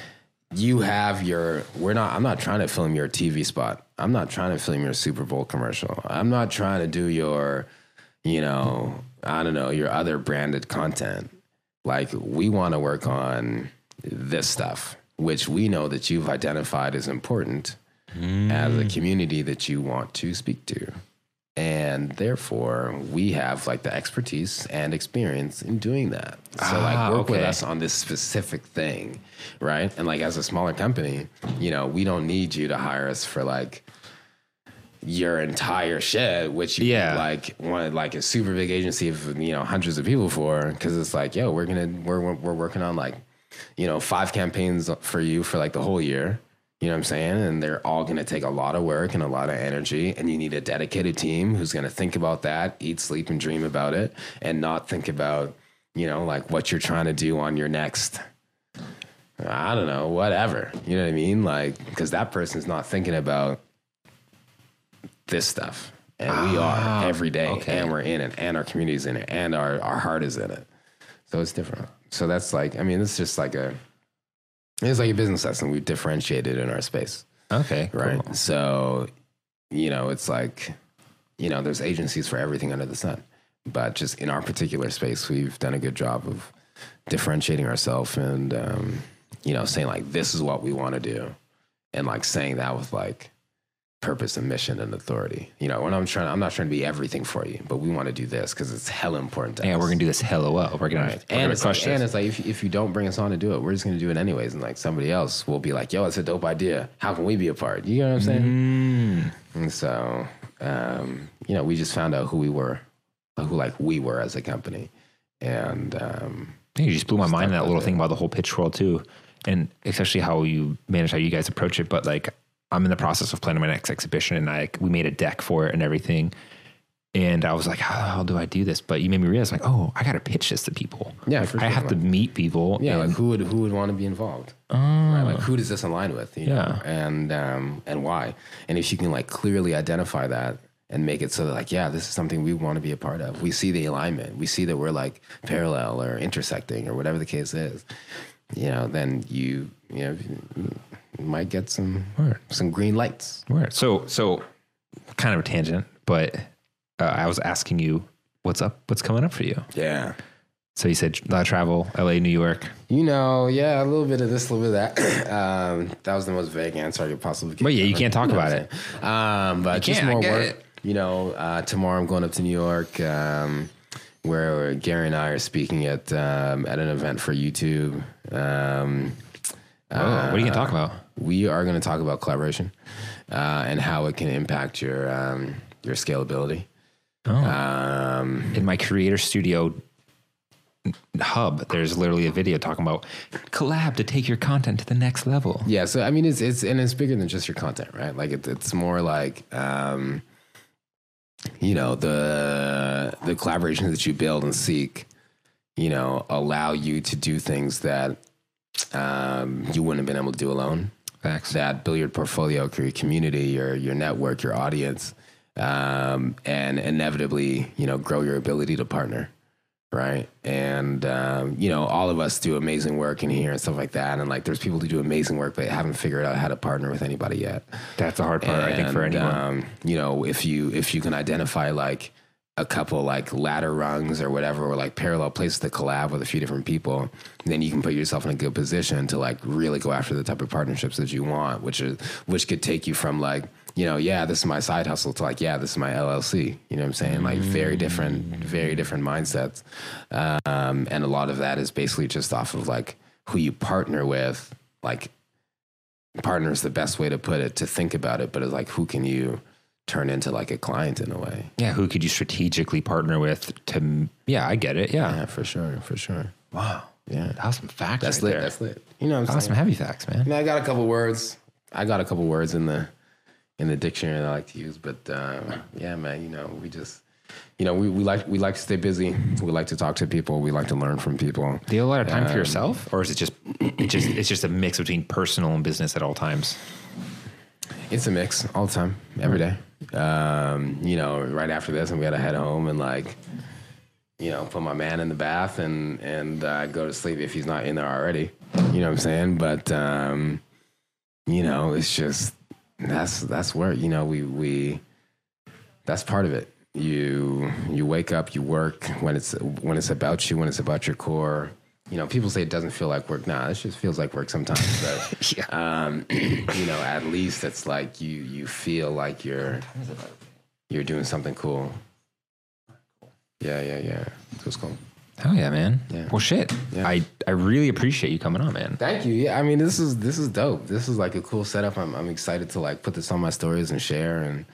you have your we're not i'm not trying to film your tv spot. I'm not trying to film your super bowl commercial. I'm not trying to do your you know i don't know your other branded content. Like we want to work on this stuff which we know that you've identified as important mm. as a community that you want to speak to and therefore we have like the expertise and experience in doing that. So Ah, like work with us on this specific thing right? And like as a smaller company you know we don't need you to hire us for like your entire shit which you Yeah. like want like a super big agency of you know hundreds of people for. Because it's like yo we're gonna we're we're working on like you know five campaigns for you for like the whole year you know what I'm saying? And they're all going to take a lot of work and a lot of energy. And you need a dedicated team who's going to think about that, eat, sleep, and dream about it, and not think about, you know, like what you're trying to do on your next, I don't know, whatever. You know what I mean? Like, because that person's not thinking about this stuff. and we are ah, every day, okay. and we're in it, and our community's in it, and our our heart is in it. So it's different. So that's like, I mean, it's just like a, it's like a business lesson. We've differentiated in our space, Okay. right? cool. So, you know, it's like, you know, there's agencies for everything under the sun, but just in our particular space, we've done a good job of differentiating ourselves and, um, you know, saying like, this is what we want to do, and like saying that with like purpose and mission and authority. You know, when I'm trying, I'm not trying to be everything for you, but we want to do this because it's hella important to Yeah, us. we're gonna do this hella well. We're gonna, Right. we're And gonna it's, like, and it's like if, if you don't bring us on to do it, we're just gonna do it anyways. And like somebody else will be like, yo, it's a dope idea. How can we be a part? You know what I'm saying? Mm. And so um, you know, we just found out who we were, who like we were as a company. And um, Yeah, you just blew my mind in that little it. thing about the whole pitch world too, and especially how you manage how you guys approach it. But like, I'm in the process of planning my next exhibition, and I we made a deck for it and everything. And I was like, how do I do this? But you made me realize, like, oh, I got to pitch this to people. Yeah, Like, for I sure. have to meet people. yeah, and- like who would who would want to be involved? Right? Like who does this align with? You know? Yeah. And um, and why? And if you can like clearly identify that and make it so that like, yeah, this is something we want to be a part of. We see the alignment. We see that we're like parallel or intersecting or whatever the case is. You know, then you you know might get some Word. some green lights. Word. So, so kind of a tangent, but uh, I was asking you, what's up? What's coming up for you? Yeah. So you said a lot of travel, LA, New York. You know, yeah, a little bit of this, a little bit of that. um, that was the most vague answer I could possibly give. But yeah, you can't talk know about it. Um, but just more work. it. You know, uh, tomorrow I'm going up to New York, um, where Gary and I are speaking at um, at an event for YouTube. Um, Oh, what are you gonna talk about? we are going to talk about collaboration uh, and how it can impact your um, your scalability. Oh. Um, in my creator studio hub, there's literally a video talking about collab to take your content to the next level. Yeah, so I mean, it's it's and it's bigger than just your content, right? Like it, it's more like, um, you know, the the collaborations that you build and seek, you know, allow you to do things that um, you wouldn't have been able to do alone. Facts. That your portfolio, your community, your your network, your audience, um, and inevitably, you know, grow your ability to partner right? And um, you know, all of us do amazing work in here and stuff like that. And like, there's people who do amazing work, but haven't figured out how to partner with anybody yet. That's the hard part, I think, for anyone. Um, you know, if you if you can identify like a couple like ladder rungs or whatever, or like parallel places to collab with a few different people, then you can put yourself in a good position to like really go after the type of partnerships that you want, which is which could take you from like you know, yeah, this is my side hustle to like, yeah, this is my LLC. You know what I'm saying? Like very different, very different mindsets. Um, and a lot of that is basically just off of like who you partner with. Like partner is the best way to put it, to think about it, but it's like who can you turn into like a client in a way? yeah, who could you strategically partner with to? Yeah, I get it. Yeah. Yeah, for sure, for sure. Wow. Yeah. That was some facts. That's right lit. there. That's lit. You know what I'm That was saying? some heavy facts, man. You know, I got a couple words. I got a couple words in the in the dictionary that I like to use, but um, yeah, man, you know, we just you know, we, we like we like to stay busy. We like to talk to people. We like to learn from people. Do you have a lot of time for Um, yourself, or is it just it just it's just a mix between personal and business at all times? It's a mix all the time, every day. Um, you know, right after this, I'm gonna head home and like, you know, put my man in the bath and and uh, go to sleep if he's not in there already. You know what I'm saying? But um, you know, it's just that's that's where you know we we that's part of it. You you wake up, you work when it's when it's about you, when it's about your core. You know, people say it doesn't feel like work. Nah, it just feels like work sometimes. But Yeah. um, you know, at least it's like you you feel like you're you're doing something cool. Yeah, yeah, yeah. It was cool. Hell yeah, man. Yeah. Well, shit. Yeah. I I really appreciate you coming on, man. Thank you. Yeah, I mean, this is this is dope. This is like a cool setup. I'm I'm excited to like put this on my stories and share and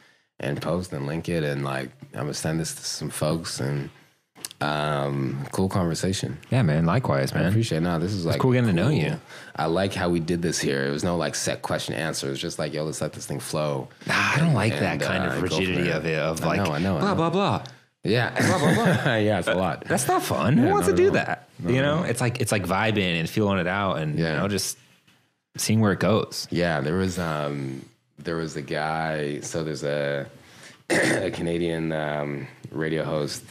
and post and link it and like I'm gonna send this to some folks and um cool conversation. Yeah, man. Likewise, man. I appreciate it. No, this is like cool getting to know you. I like how we did this here. It was no like set question answer. It was just like, yo, let's let this thing flow. Nah, I don't like And, that kind uh, of rigidity of it. Of I like know, I know, I blah know. blah blah. blah. yeah, it's a lot. That's not fun. Who wants to do that? you know, it's like it's like vibing and feeling it out, and Yeah. you know, just seeing where it goes. Yeah, there was um there was a guy. So there's a a Canadian um, radio host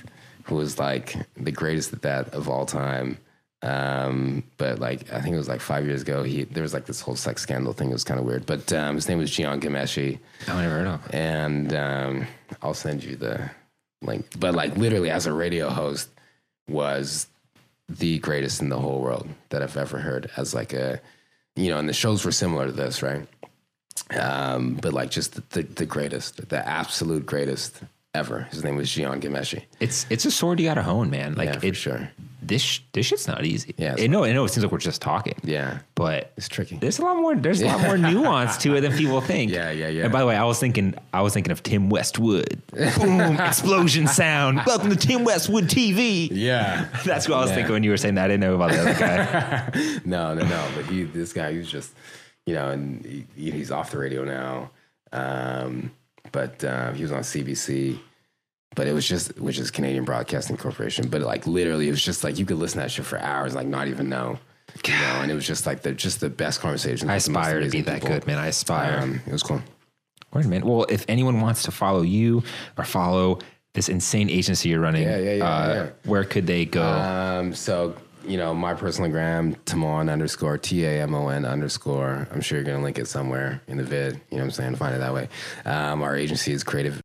who was like the greatest at that of all time. Um, but like I think it was like five years ago, he there was like this whole sex scandal thing. It was kind of weird. But um, his name was Jian Ghomeshi, I never heard of. and um, I'll send you the link. But like literally, as a radio host, was the greatest in the whole world that I've ever heard. As like a, you know, and the shows were similar to this, right? Um, but like just the, the, the greatest, the absolute greatest ever. His name was Jian Ghomeshi. It's it's a sword you got to hone, man. Like Yeah, for it, sure. This this shit's not easy. Yeah, I know. I know. It seems like we're just talking. Yeah, but it's tricky. there's a lot more. There's a lot more nuance to it than people think. Yeah, yeah, yeah. And by the way, I was thinking, I was thinking of Tim Westwood. Boom! explosion sound. Welcome to Tim Westwood TV. Yeah. That's what I was Yeah. thinking when you were saying that. I didn't know about the other guy. no, no, no. But he, this guy, he's just, you know, and he, he's off the radio now. Um, but uh, he was on CBC. But it was just, which is Canadian Broadcasting Corporation. But like literally, it was just like you could listen to that shit for hours, like not even know. You know, and it was just like the just the best conversation. I with the most aspire to be that people. good, man. I aspire. Um, it was cool. Word, man. Well, if anyone wants to follow you or follow this insane agency you're running, Yeah, yeah, yeah, uh, yeah. where could they go? Um, so you know, my personal gram, Tamon underscore T A M O N underscore. I'm sure you're gonna link it somewhere in the vid. You know what I'm saying? Find it that way. Um, our agency is Creative